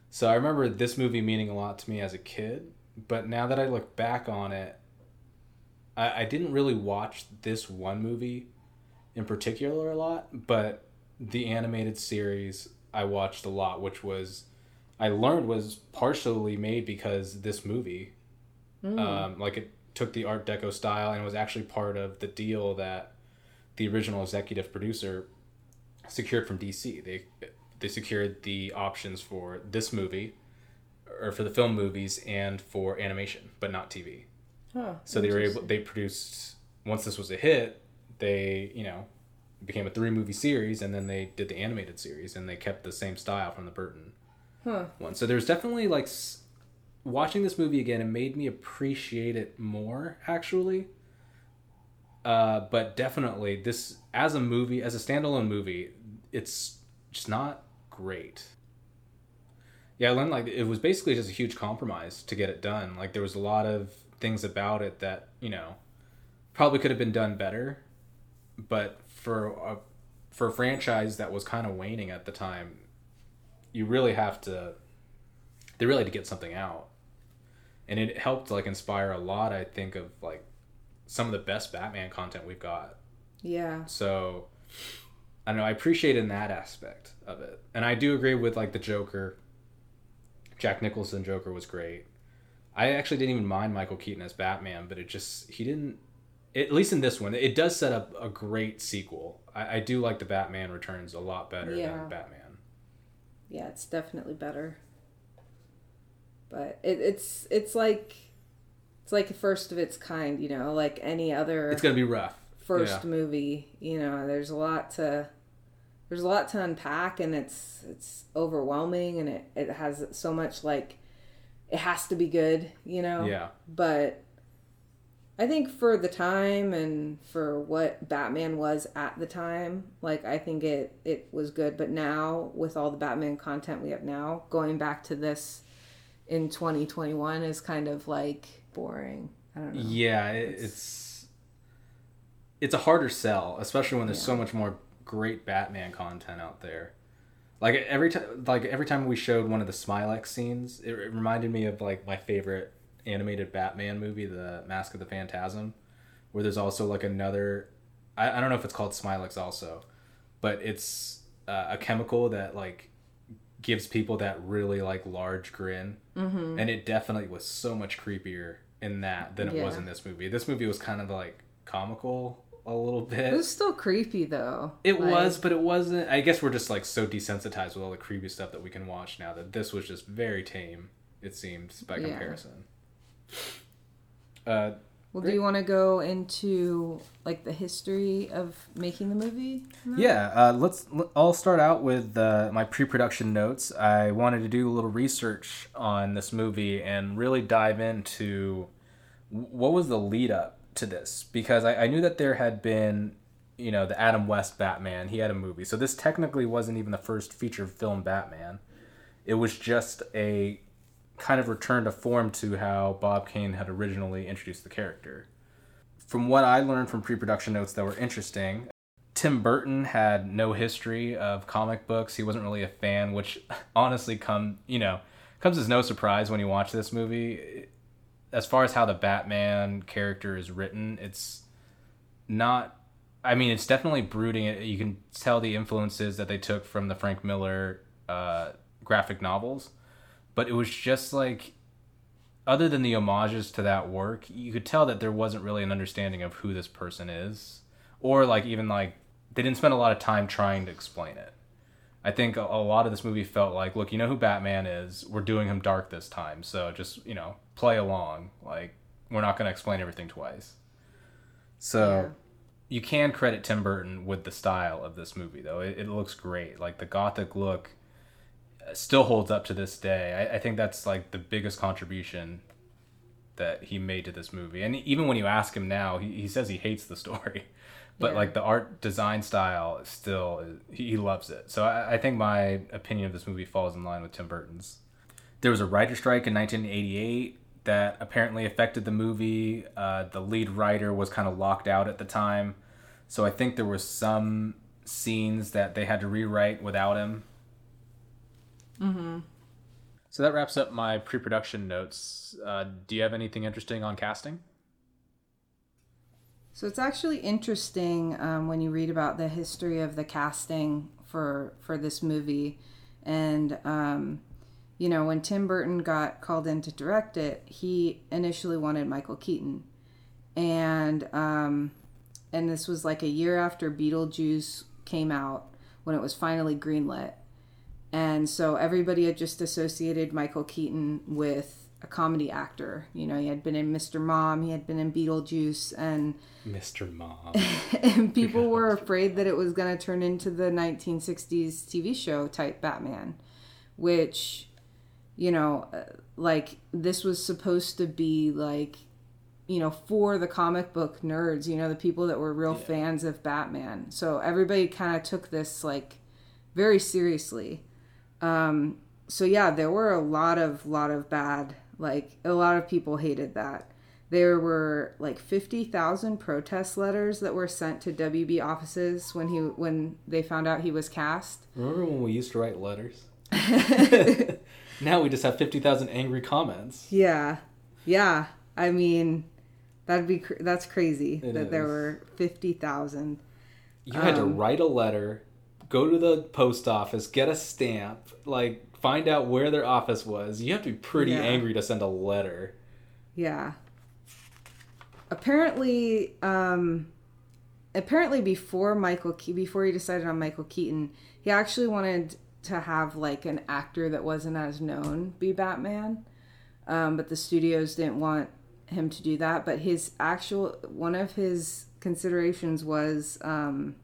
So I remember this movie meaning a lot to me as a kid. But now that I look back on it, I, I didn't really watch this one movie in particular a lot, but the animated series I watched a lot, which was I learned was partially made because this movie, um, like it took the Art Deco style and was actually part of the deal that the original executive producer secured from DC. They they secured the options for this movie, or for the film movies and for animation, but not TV. Huh, So they were able. They produced once this was a hit. They you know became a three movie series, and then they did the animated series, and they kept the same style from the Burton Huh. one. So there's definitely like watching this movie again. It made me appreciate it more actually. Uh, but definitely this as a movie, as a standalone movie, it's just not great. Yeah, I learned like it was basically just a huge compromise to get it done. Like there was a lot of things about it that you know probably could have been done better, but for a for a franchise that was kind of waning at the time, you really have to they really had to get something out and it helped like inspire a lot i think of like some of the best batman content we've got Yeah. so i don't know i appreciate in that aspect of it and i do agree with like the joker jack nicholson joker was great i actually didn't even mind michael keaton as batman but it just he didn't at least in this one it does set up a great sequel i, I do like the batman returns a lot better Yeah. than batman Yeah, it's definitely better. But it, it's it's like it's like a first of its kind, you know, like any other it's gonna be rough first Yeah. movie. You know, there's a lot to there's a lot to unpack, and it's it's overwhelming, and it it has so much like it has to be good, you know. yeah But I think for the time and for what Batman was at the time, like I think it it was good. But now with all the Batman content we have now, going back to this in 2021 is kind of like boring. I don't know. Yeah, it, it's it's a harder sell, especially when there's so much more great Batman content out there. Like every time, like every time we showed one of the Smilex scenes, it, it reminded me of like my favorite animated Batman movie, The Mask of the Phantasm, where there's also like another. I, I don't know if it's called Smilex also, but it's uh, a chemical that like gives people that really like large grin, mm-hmm. and it definitely was so much creepier in that than it was in this movie. This movie was kind of like comical a little bit. It was still creepy though. It Like, was, but it wasn't. I guess we're just like so desensitized with all the creepy stuff that we can watch now that this was just very tame. It seemed by Yeah. comparison. Uh, Well, do you want to go into like the history of making the movie? yeah, uh, let's. I'll start out with uh, my pre-production notes. I wanted to do a little research on this movie and really dive into what was the lead up to this because I, I knew that there had been you know the adam west batman. He had a movie. So this technically wasn't even the first feature film batman. It was just a kind of return to form to how bob kane had originally introduced the character. From what i learned from pre-production notes that were interesting tim burton had no history of comic books. He wasn't really a fan which *laughs* honestly come you know comes as no surprise when you watch this movie as far as how the Batman character is written, it's not. I mean, it's definitely brooding. You can tell the influences that they took from the Frank Miller uh, graphic novels, but it was just like, other than the homages to that work, you could tell that there wasn't really an understanding of who this person is, or like even like they didn't spend a lot of time trying to explain it. I think a, a lot of this movie felt like, look, you know who Batman is. We're doing him dark this time, so just you know play along. Like we're not going to explain everything twice. So Yeah. you can credit Tim Burton with the style of this movie, though. It, it looks great. Like the gothic look uh, still holds up to this day. I, I think that's like the biggest contribution that he made to this movie. And even when you ask him now, he, he says he hates the story. *laughs* But Yeah. like the art design style still he he loves it. So I, I think my opinion of this movie falls in line with Tim Burton's. There was a writer strike in 1988 that apparently affected the movie. Uh, the lead writer was kind of locked out at the time, so I think there was some scenes that they had to rewrite without him. Mm-hmm. So that wraps up my pre-production notes. Uh, do you have anything interesting on casting? So it's actually interesting um, when you read about the history of the casting for for this movie, and um, you know when Tim Burton got called in to direct it, he initially wanted Michael Keaton, and um, and this was like a year after Beetlejuice came out when it was finally greenlit, and so everybody had just associated Michael Keaton with a comedy actor. You know, he had been in Mr. Mom, he had been in Beetlejuice, and Mr. Mom. *laughs* and people were afraid that it was going to turn into the 1960s TV show type Batman, which, you know, uh, like this was supposed to be like, you know, for the comic book nerds, you know, the people that were real fans of Batman. So everybody kind of took this like very seriously. Um, so yeah, there were a lot of lot of bad, like a lot of people hated that. There were like 50,000 protest letters that were sent to WB offices when he when they found out he was cast. Remember when we used to write letters? *laughs* *laughs* now we just have 50,000 angry comments. Yeah. Yeah. I mean, that'd be cr- that's crazy It that there were 50,000. You had to Um, write a letter, go to the post office, get a stamp, like find out where their office was. You have to be pretty Yeah. angry to send a letter. Yeah. Apparently, um, apparently before Michael Ke- before he decided on Michael Keaton, he actually wanted to have like an actor that wasn't as known be Batman, um, but the studios didn't want him to do that. But his actual one of his considerations was um,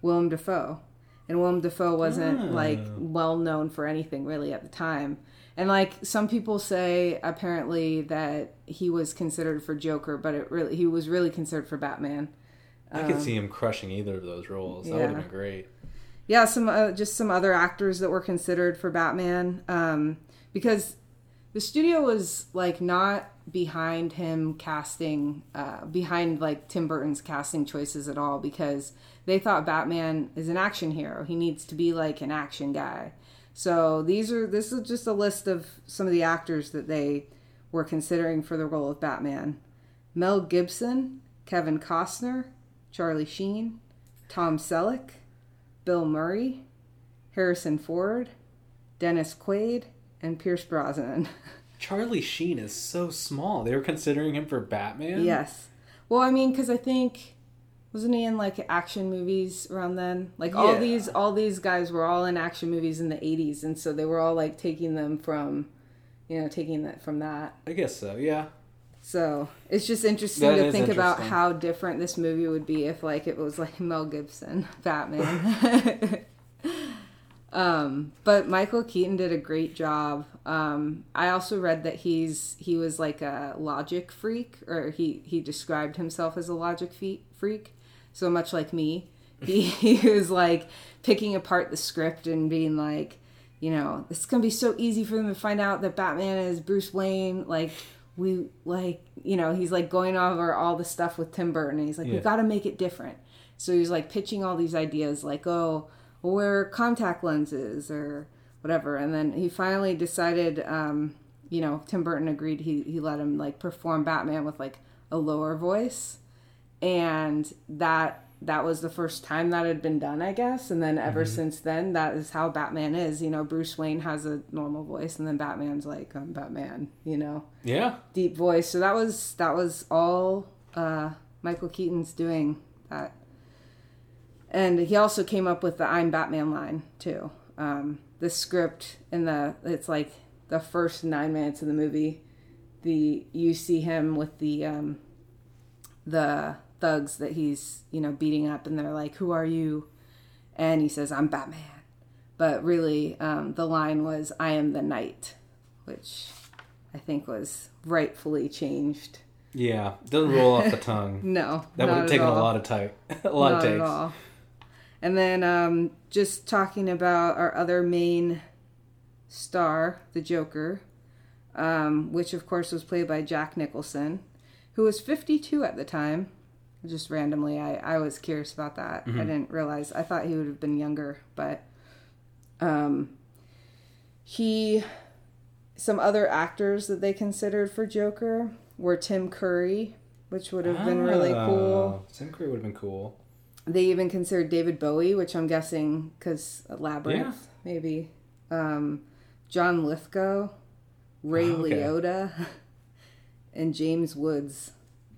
Willem Dafoe, and Willem Dafoe wasn't like well known for anything really at the time. And like some people say, apparently that he was considered for Joker, but it really he was really considered for Batman. I could see him crushing either of those roles. That would Um, have been great. yeah some uh, just some other actors that were considered for batman um, because the studio was like not behind him casting uh, behind like tim burton's casting choices at all because they thought batman is an action hero he needs to be like an action guy so these are this is just a list of some of the actors that they were considering for the role of batman mel gibson kevin costner charlie sheen tom selleck Bill Murray, Harrison Ford, Dennis Quaid, and Pierce Brosnan. *laughs* Charlie Sheen is so small. They were considering him for Batman? yes. Well, I mean, because I think wasn't he in like action movies around then? Like all Yeah. these, all these guys were all in action movies in the '80s, and so they were all like taking them from, you know, taking that from that. I guess so, yeah. So it's just interesting That to think about how different this movie would be if like it was like *laughs* Mel Gibson *laughs* Batman. *laughs* um, but Michael Keaton did a great job. Um, I also read that he's he was like a logic freak, or he he described himself as a logic freak. So much like me, he, *laughs* he was like picking apart the script and being like, you know, it's gonna be so easy for them to find out that Batman is Bruce Wayne. Like we like, you know, he's like going over all the stuff with Tim Burton, and he's like, we got to make it different. So he's like pitching all these ideas, like, oh, we'll wear contact lenses or whatever. And then he finally decided, um, you know, Tim Burton agreed. He he let him like perform Batman with like a lower voice, and that that was the first time that had been done, I guess. And then ever since then, that is how Batman is. You know, Bruce Wayne has a normal voice, and then Batman's like, I'm Batman. You know, Yeah. deep voice. So that was that was all uh, Michael Keaton's doing that. And he also came up with the "I'm Batman" line too. Um, the script in the it's like the first nine minutes of the movie. The you see him with the um, the thugs that he's you know beating up, and they're like, "Who are you?" And he says, "I'm Batman." But really, um, the line was, "I am the Knight," which I think was rightfully changed. Yeah. Doesn't roll off the tongue. *laughs* No, That would have taken *laughs* a lot of type. a lot Not of at all. And then um, just talking about our other main star, the Joker, um, which of course was played by Jack Nicholson, who was 52 at the time. Just randomly, I, I was curious about that. I didn't realize. I thought he would have been younger, but um, he. Some other actors that they considered for Joker were Tim Curry, which would have been really cool. Oh, Tim Curry would have been cool. They even considered David Bowie, which I'm guessing because Labyrinth, Yeah. maybe. Um, John Lithgow, Ray Oh, okay. Liotta, *laughs* and James Woods.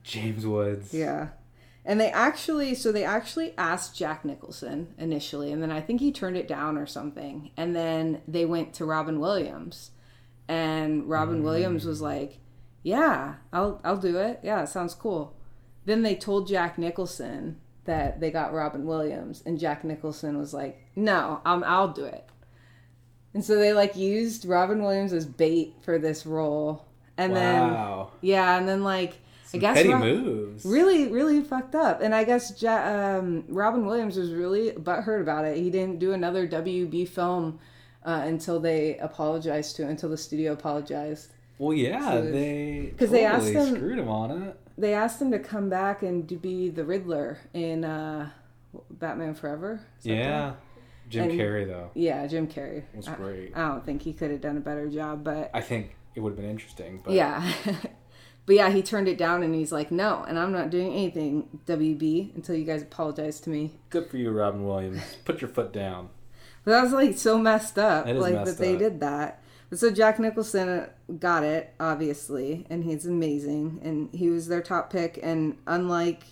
James Woods. Yeah. And they actually, so they actually asked Jack Nicholson initially, and then I think he turned it down or something. And then they went to Robin Williams, and Robin mm. Williams was like, "Yeah, I'll I'll do it. Yeah, it sounds cool." Then they told Jack Nicholson that they got Robin Williams, and Jack Nicholson was like, "No, I'm I'll do it." And so they like used Robin Williams as bait for this role, and then yeah, and then like I guess Petty Rob- moves. really really fucked up and i guess ja- um, robin williams was really butthurt about it he didn't do another wb film uh, until they apologized to until the studio apologized Well, yeah, So- they 'Cause they asked totally him- screwed him on it. they asked him to come back and to be the riddler in uh, batman forever Yeah. Jim And- Carrey though. yeah jim carrey Was I- great. I, don't think he could have done a better job but I think it would have been interesting, but yeah *laughs* but yeah he turned it down and he's like no and i'm not doing anything wb until you guys apologize to me good for you, Robin Williams. Put your foot down. But that was like so messed up, like messed that they did that. But so Jack Nicholson got it, obviously, and he's amazing, and he was their top pick. And unlike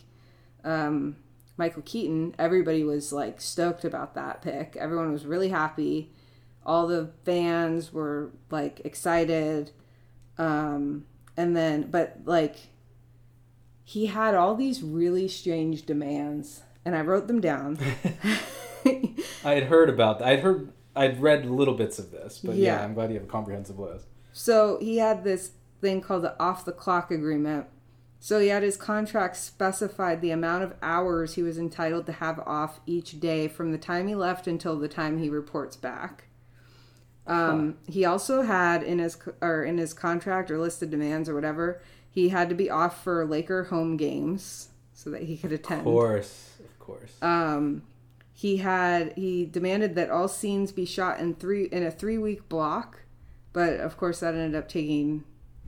um, Michael Keaton, everybody was like stoked about that pick. Everyone was really happy. All the fans were like excited. Um, and then, but like, he had all these really strange demands, and I wrote them down. *laughs* I had heard about that. I'd heard I'd read little bits of this, but yeah, Yeah. I'm glad you have a comprehensive list. So he had this thing called the off the clock agreement. So he had his contract specified the amount of hours he was entitled to have off each day from the time he left until the time he reports back. Um, He also had in his or in his contract or listed demands or whatever, he had to be off for Laker home games so that he could attend. Of course, of course. Um, he had he demanded that all scenes be shot in three in a three week block, but of course that ended up taking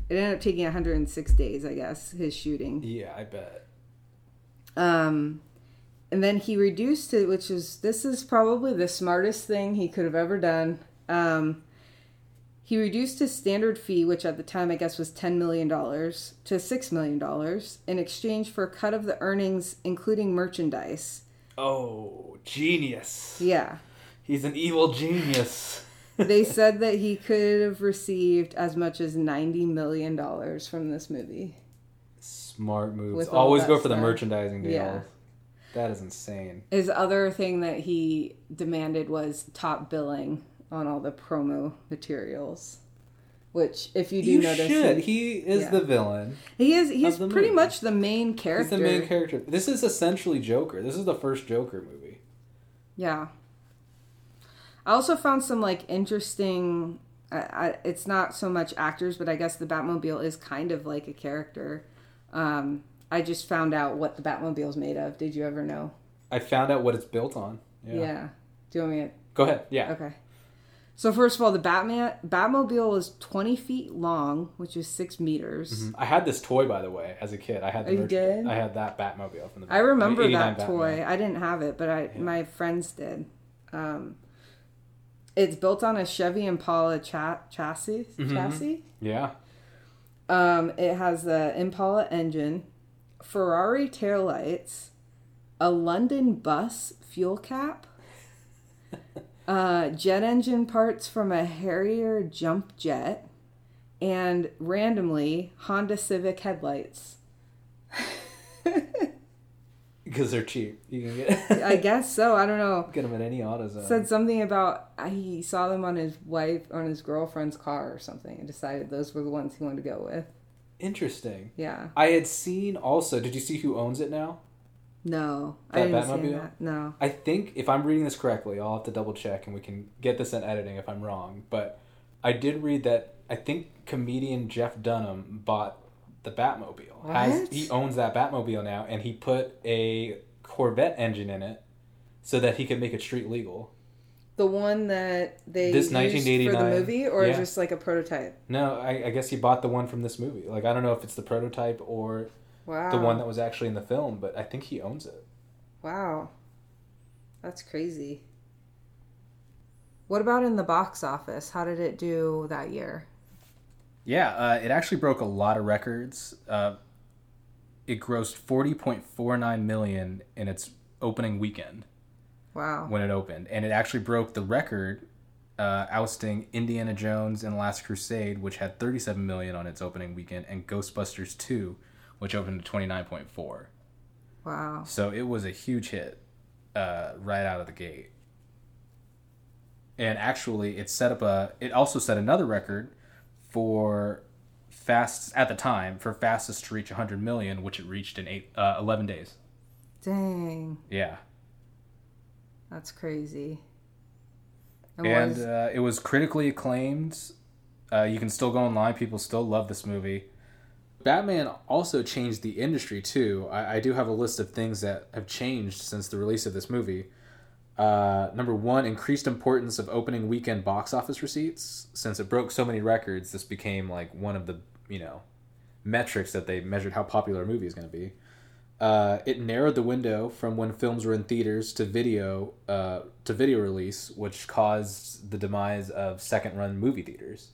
it ended up taking 106 days, I guess, his shooting. yeah, I bet. Um, and then he reduced it, which is this is probably the smartest thing he could have ever done. Um, he reduced his standard fee, which at the time I guess was ten million dollars, to six million dollars in exchange for a cut of the earnings, including merchandise. Oh, genius. Yeah. He's an evil genius. they *laughs* said that he could have received as much as ninety million dollars from this movie. Smart moves. Always go for the merchandising deals. Yeah. That is insane. His other thing that he demanded was top billing on all the promo materials. Which, if you do You notice, should. he, He is yeah. the villain. he is he's pretty movie. much the main He's character. the main character. This is essentially Joker. This is the first Joker movie. Yeah. I also found some like interesting. I, I, it's not so much actors, but I guess the Batmobile is kind of like a character. Um, I just found out what the Batmobile is made of. Did you ever know? I found out what it's built on. Yeah. Yeah. Do you want me to? Go ahead. Yeah. Okay. So first of all, the Batman Batmobile is twenty feet long, which is six meters. I had this toy by the way as a kid. I had the Oh, you merchandise. did? I had that Batmobile from the. I remember 89 that toy. Batman. I didn't have it, but I my friends did. Um, it's built on a Chevy Impala cha- chassis. Mm-hmm. Chassis. Yeah. Um, it has the Impala engine, Ferrari taillights, a London bus fuel cap, *laughs* uh, jet engine parts from a Harrier jump jet, and randomly Honda Civic headlights. *laughs* Because they're cheap. You can get *laughs* I guess so. I don't know. get them at any AutoZone. Said something about uh, he saw them on his wife on his girlfriend's car or something and decided those were the ones he wanted to go with. Interesting. Yeah. I had seen also. Did you see who owns it now? No, I didn't see that. No. I think if I'm reading this correctly, I'll have to double check and we can get this in editing if I'm wrong. But I did read that I think comedian Jeff Dunham bought the Batmobile. Has What? he owns that Batmobile now and he put a Corvette engine in it so that he could make it street legal. The one that they This used for the movie, or yeah. just like a prototype? No, I, I guess he bought the one from this movie. Like I don't know if it's the prototype or Wow. the one that was actually in the film, but I think he owns it. Wow. That's crazy. What about in the box office? How did it do that year? Yeah, uh, it actually broke a lot of records. Uh, it grossed 40.49 million in its opening weekend Wow. when it opened, and it actually broke the record, uh, ousting Indiana Jones and the Last Crusade, which had 37 million on its opening weekend, and Ghostbusters 2, which opened to 29.4. Wow. So it was a huge hit uh, right out of the gate. And actually, it set up a. It also set another record for fast at the time for fastest to reach 100 million, which it reached in eight, uh, 11 days. Dang. Yeah, That's crazy. It and was- uh, it was critically acclaimed. Uh, you can still go online; people still love this movie. Batman also changed the industry too. I, I do have a list of things that have changed since the release of this movie. Uh, number one, increased importance of opening weekend box office receipts. Since it broke so many records, this became like one of the you know metrics that they measured how popular a movie is going to be. Uh, it narrowed the window from when films were in theaters to video uh, to video release, which caused the demise of second run movie theaters.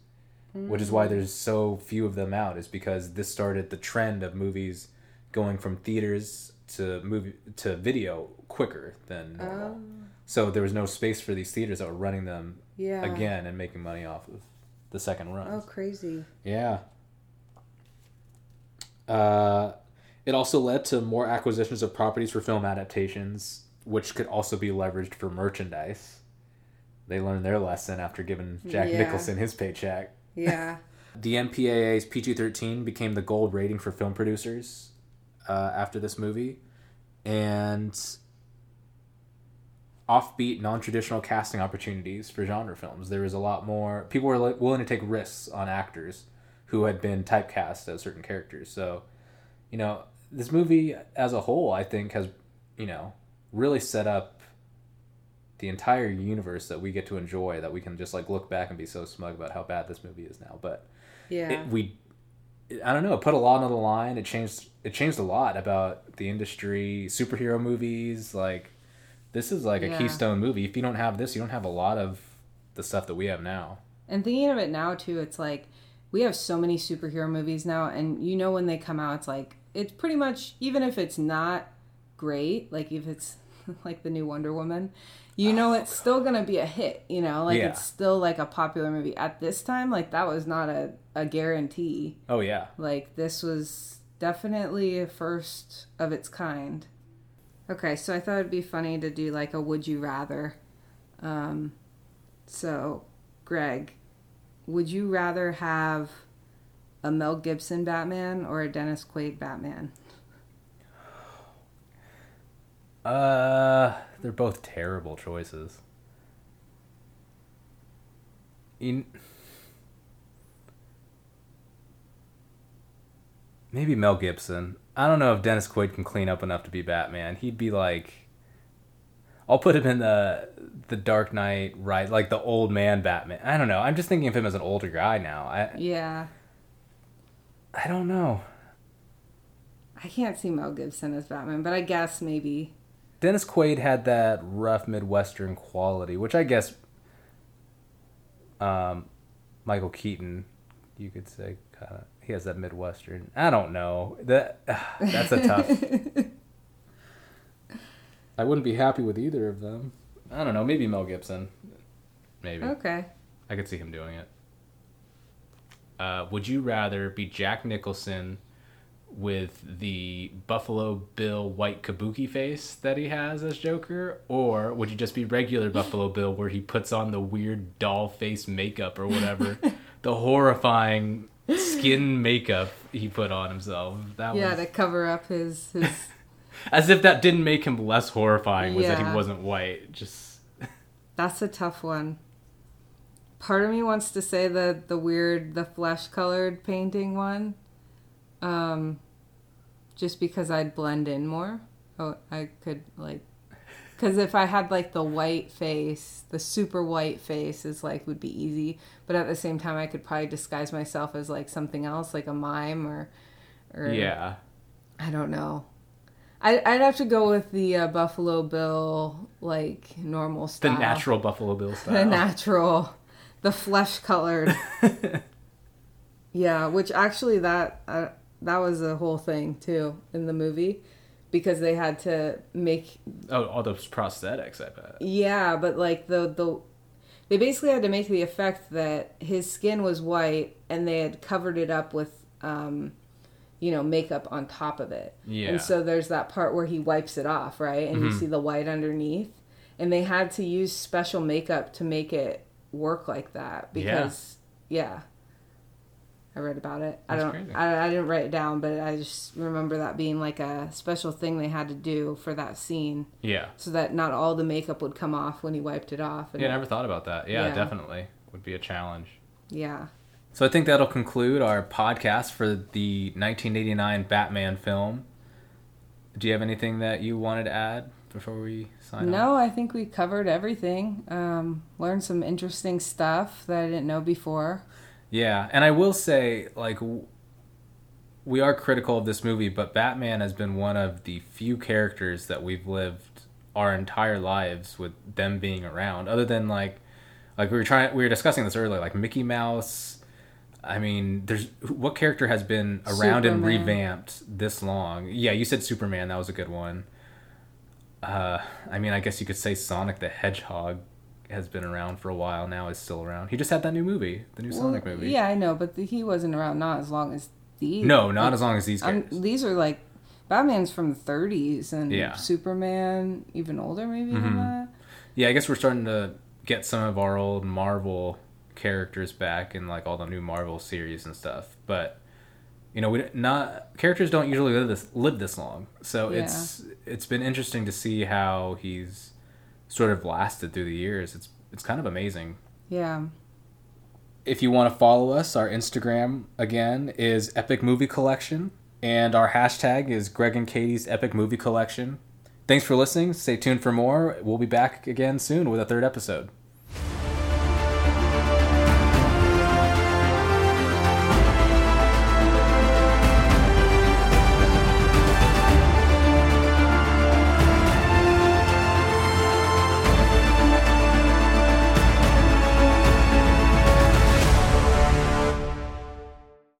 Which is why there's so few of them out, is because this started the trend of movies going from theaters to movie to video quicker than normal. So there was no space for these theaters that were running them Yeah. again and making money off of the second run. Oh, crazy. Yeah. Uh, it also led to more acquisitions of properties for film adaptations, which could also be leveraged for merchandise. They learned their lesson after giving Jack Yeah. Nicholson his paycheck. Yeah. *laughs* The MPAA's PG 13 became the gold rating for film producers uh, after this movie. And offbeat, non traditional casting opportunities for genre films. There was a lot more. People were li- willing to take risks on actors who had been typecast as certain characters. So, you know, this movie as a whole, I think, has, you know, really set up the entire universe that we get to enjoy that we can just like look back and be so smug about how bad this movie is now. But Yeah. it, we i don't know it put a lot on the line. It changed it changed a lot about the industry superhero movies. Like this is like a Yeah. keystone movie. If you don't have this you don't have a lot of the stuff that we have now. And thinking of it now too, it's like we have so many superhero movies now, and you know when they come out, it's like it's pretty much even if it's not great, like if it's *laughs* like the new Wonder Woman, you know it's still gonna be a hit. You know, like Yeah. it's still like a popular movie at this time. Like that was not a a guarantee. oh yeah Like this was definitely a first of its kind. Okay, so I thought it'd be funny to do like a would you rather. Um, so, Greg, would you rather have a Mel Gibson Batman or a Dennis Quaid Batman? uh they're both terrible choices in maybe Mel Gibson. I don't know if Dennis Quaid can clean up enough to be Batman. He'd be like I'll put him in the the Dark Knight, right? Like the old man Batman. I don't know. I'm just thinking of him as an older guy now. I Yeah, I don't know. I can't see Mel Gibson as Batman, but I guess maybe. Dennis Quaid had that rough Midwestern quality, which I guess um, Michael Keaton, you could say, kind of he has that Midwestern. I don't know. That *sighs* that's a tough. *laughs* I wouldn't be happy with either of them. I don't know. Maybe Mel Gibson. Maybe Okay. I could see him doing it. Uh, would you rather be Jack Nicholson with the Buffalo Bill white kabuki face that he has as Joker, or would you just be regular Buffalo Bill where he puts on the weird doll face makeup or whatever, *laughs* the horrifying skin makeup he put on himself? That Yeah, was to cover up his his. *laughs* as if that didn't make him less horrifying was that he wasn't white. Just *laughs* That's a tough one. Part of me wants to say the the weird the flesh colored painting one. Um just because I'd blend in more. Oh, I could like cuz if I had like the white face, the super white face is like would be easy, but at the same time I could probably disguise myself as like something else like a mime or or yeah. I don't know. I, I'd have to go with the uh, Buffalo Bill, like normal style, The natural Buffalo Bill style. The natural, the flesh colored. *laughs* yeah, which actually that uh, that was a whole thing too in the movie because they had to make Oh, all those prosthetics, I bet. yeah, but like the the they basically had to make the effect that his skin was white and they had covered it up with um you know makeup on top of it. Yeah. And so there's that part where he wipes it off, right? And you see the white underneath. And they had to use special makeup to make it work like that because yeah. I read about it. I don't crazy. I, I didn't write it down, but I just remember that being like a special thing they had to do for that scene Yeah. so that not all the makeup would come off when he wiped it off. And Yeah, I never thought about that. Yeah, Yeah. definitely would be a challenge. yeah. So I think that'll conclude our podcast for the 1989 Batman film. Do you have anything that you wanted to add before we sign off? No, I think we covered everything. Um, learned some interesting stuff that I didn't know before. Yeah, and I will say, like, w- we are critical of this movie, but Batman has been one of the few characters that we've lived our entire lives with them being around. Other than like, like we were trying, we were discussing this earlier, like Mickey Mouse. I mean, there's what character has been around and revamped this long? Yeah, you said Superman. That was a good one. Uh, I mean, I guess you could say Sonic the Hedgehog has been around for a while now. Is still around. He just had that new movie, the new Sonic movie. Yeah, I know, but the, he wasn't around not as long as these. No, not as long as these I'm- these are like Batman's from the 30s and Yeah. Superman even older maybe than Mhm. that. Yeah, I guess we're starting to get some of our old Marvel characters back in like all the new Marvel series and stuff. But you know, we not characters don't usually live this live this long. So Yeah. it's it's been interesting to see how he's sort of lasted through the years. It's it's kind of amazing. Yeah. If you want to follow us, our Instagram again is Epic Movie Collection, and our hashtag is Greg and Katie's Epic Movie Collection. Thanks for listening. Stay tuned for more. We'll be back again soon with a third episode.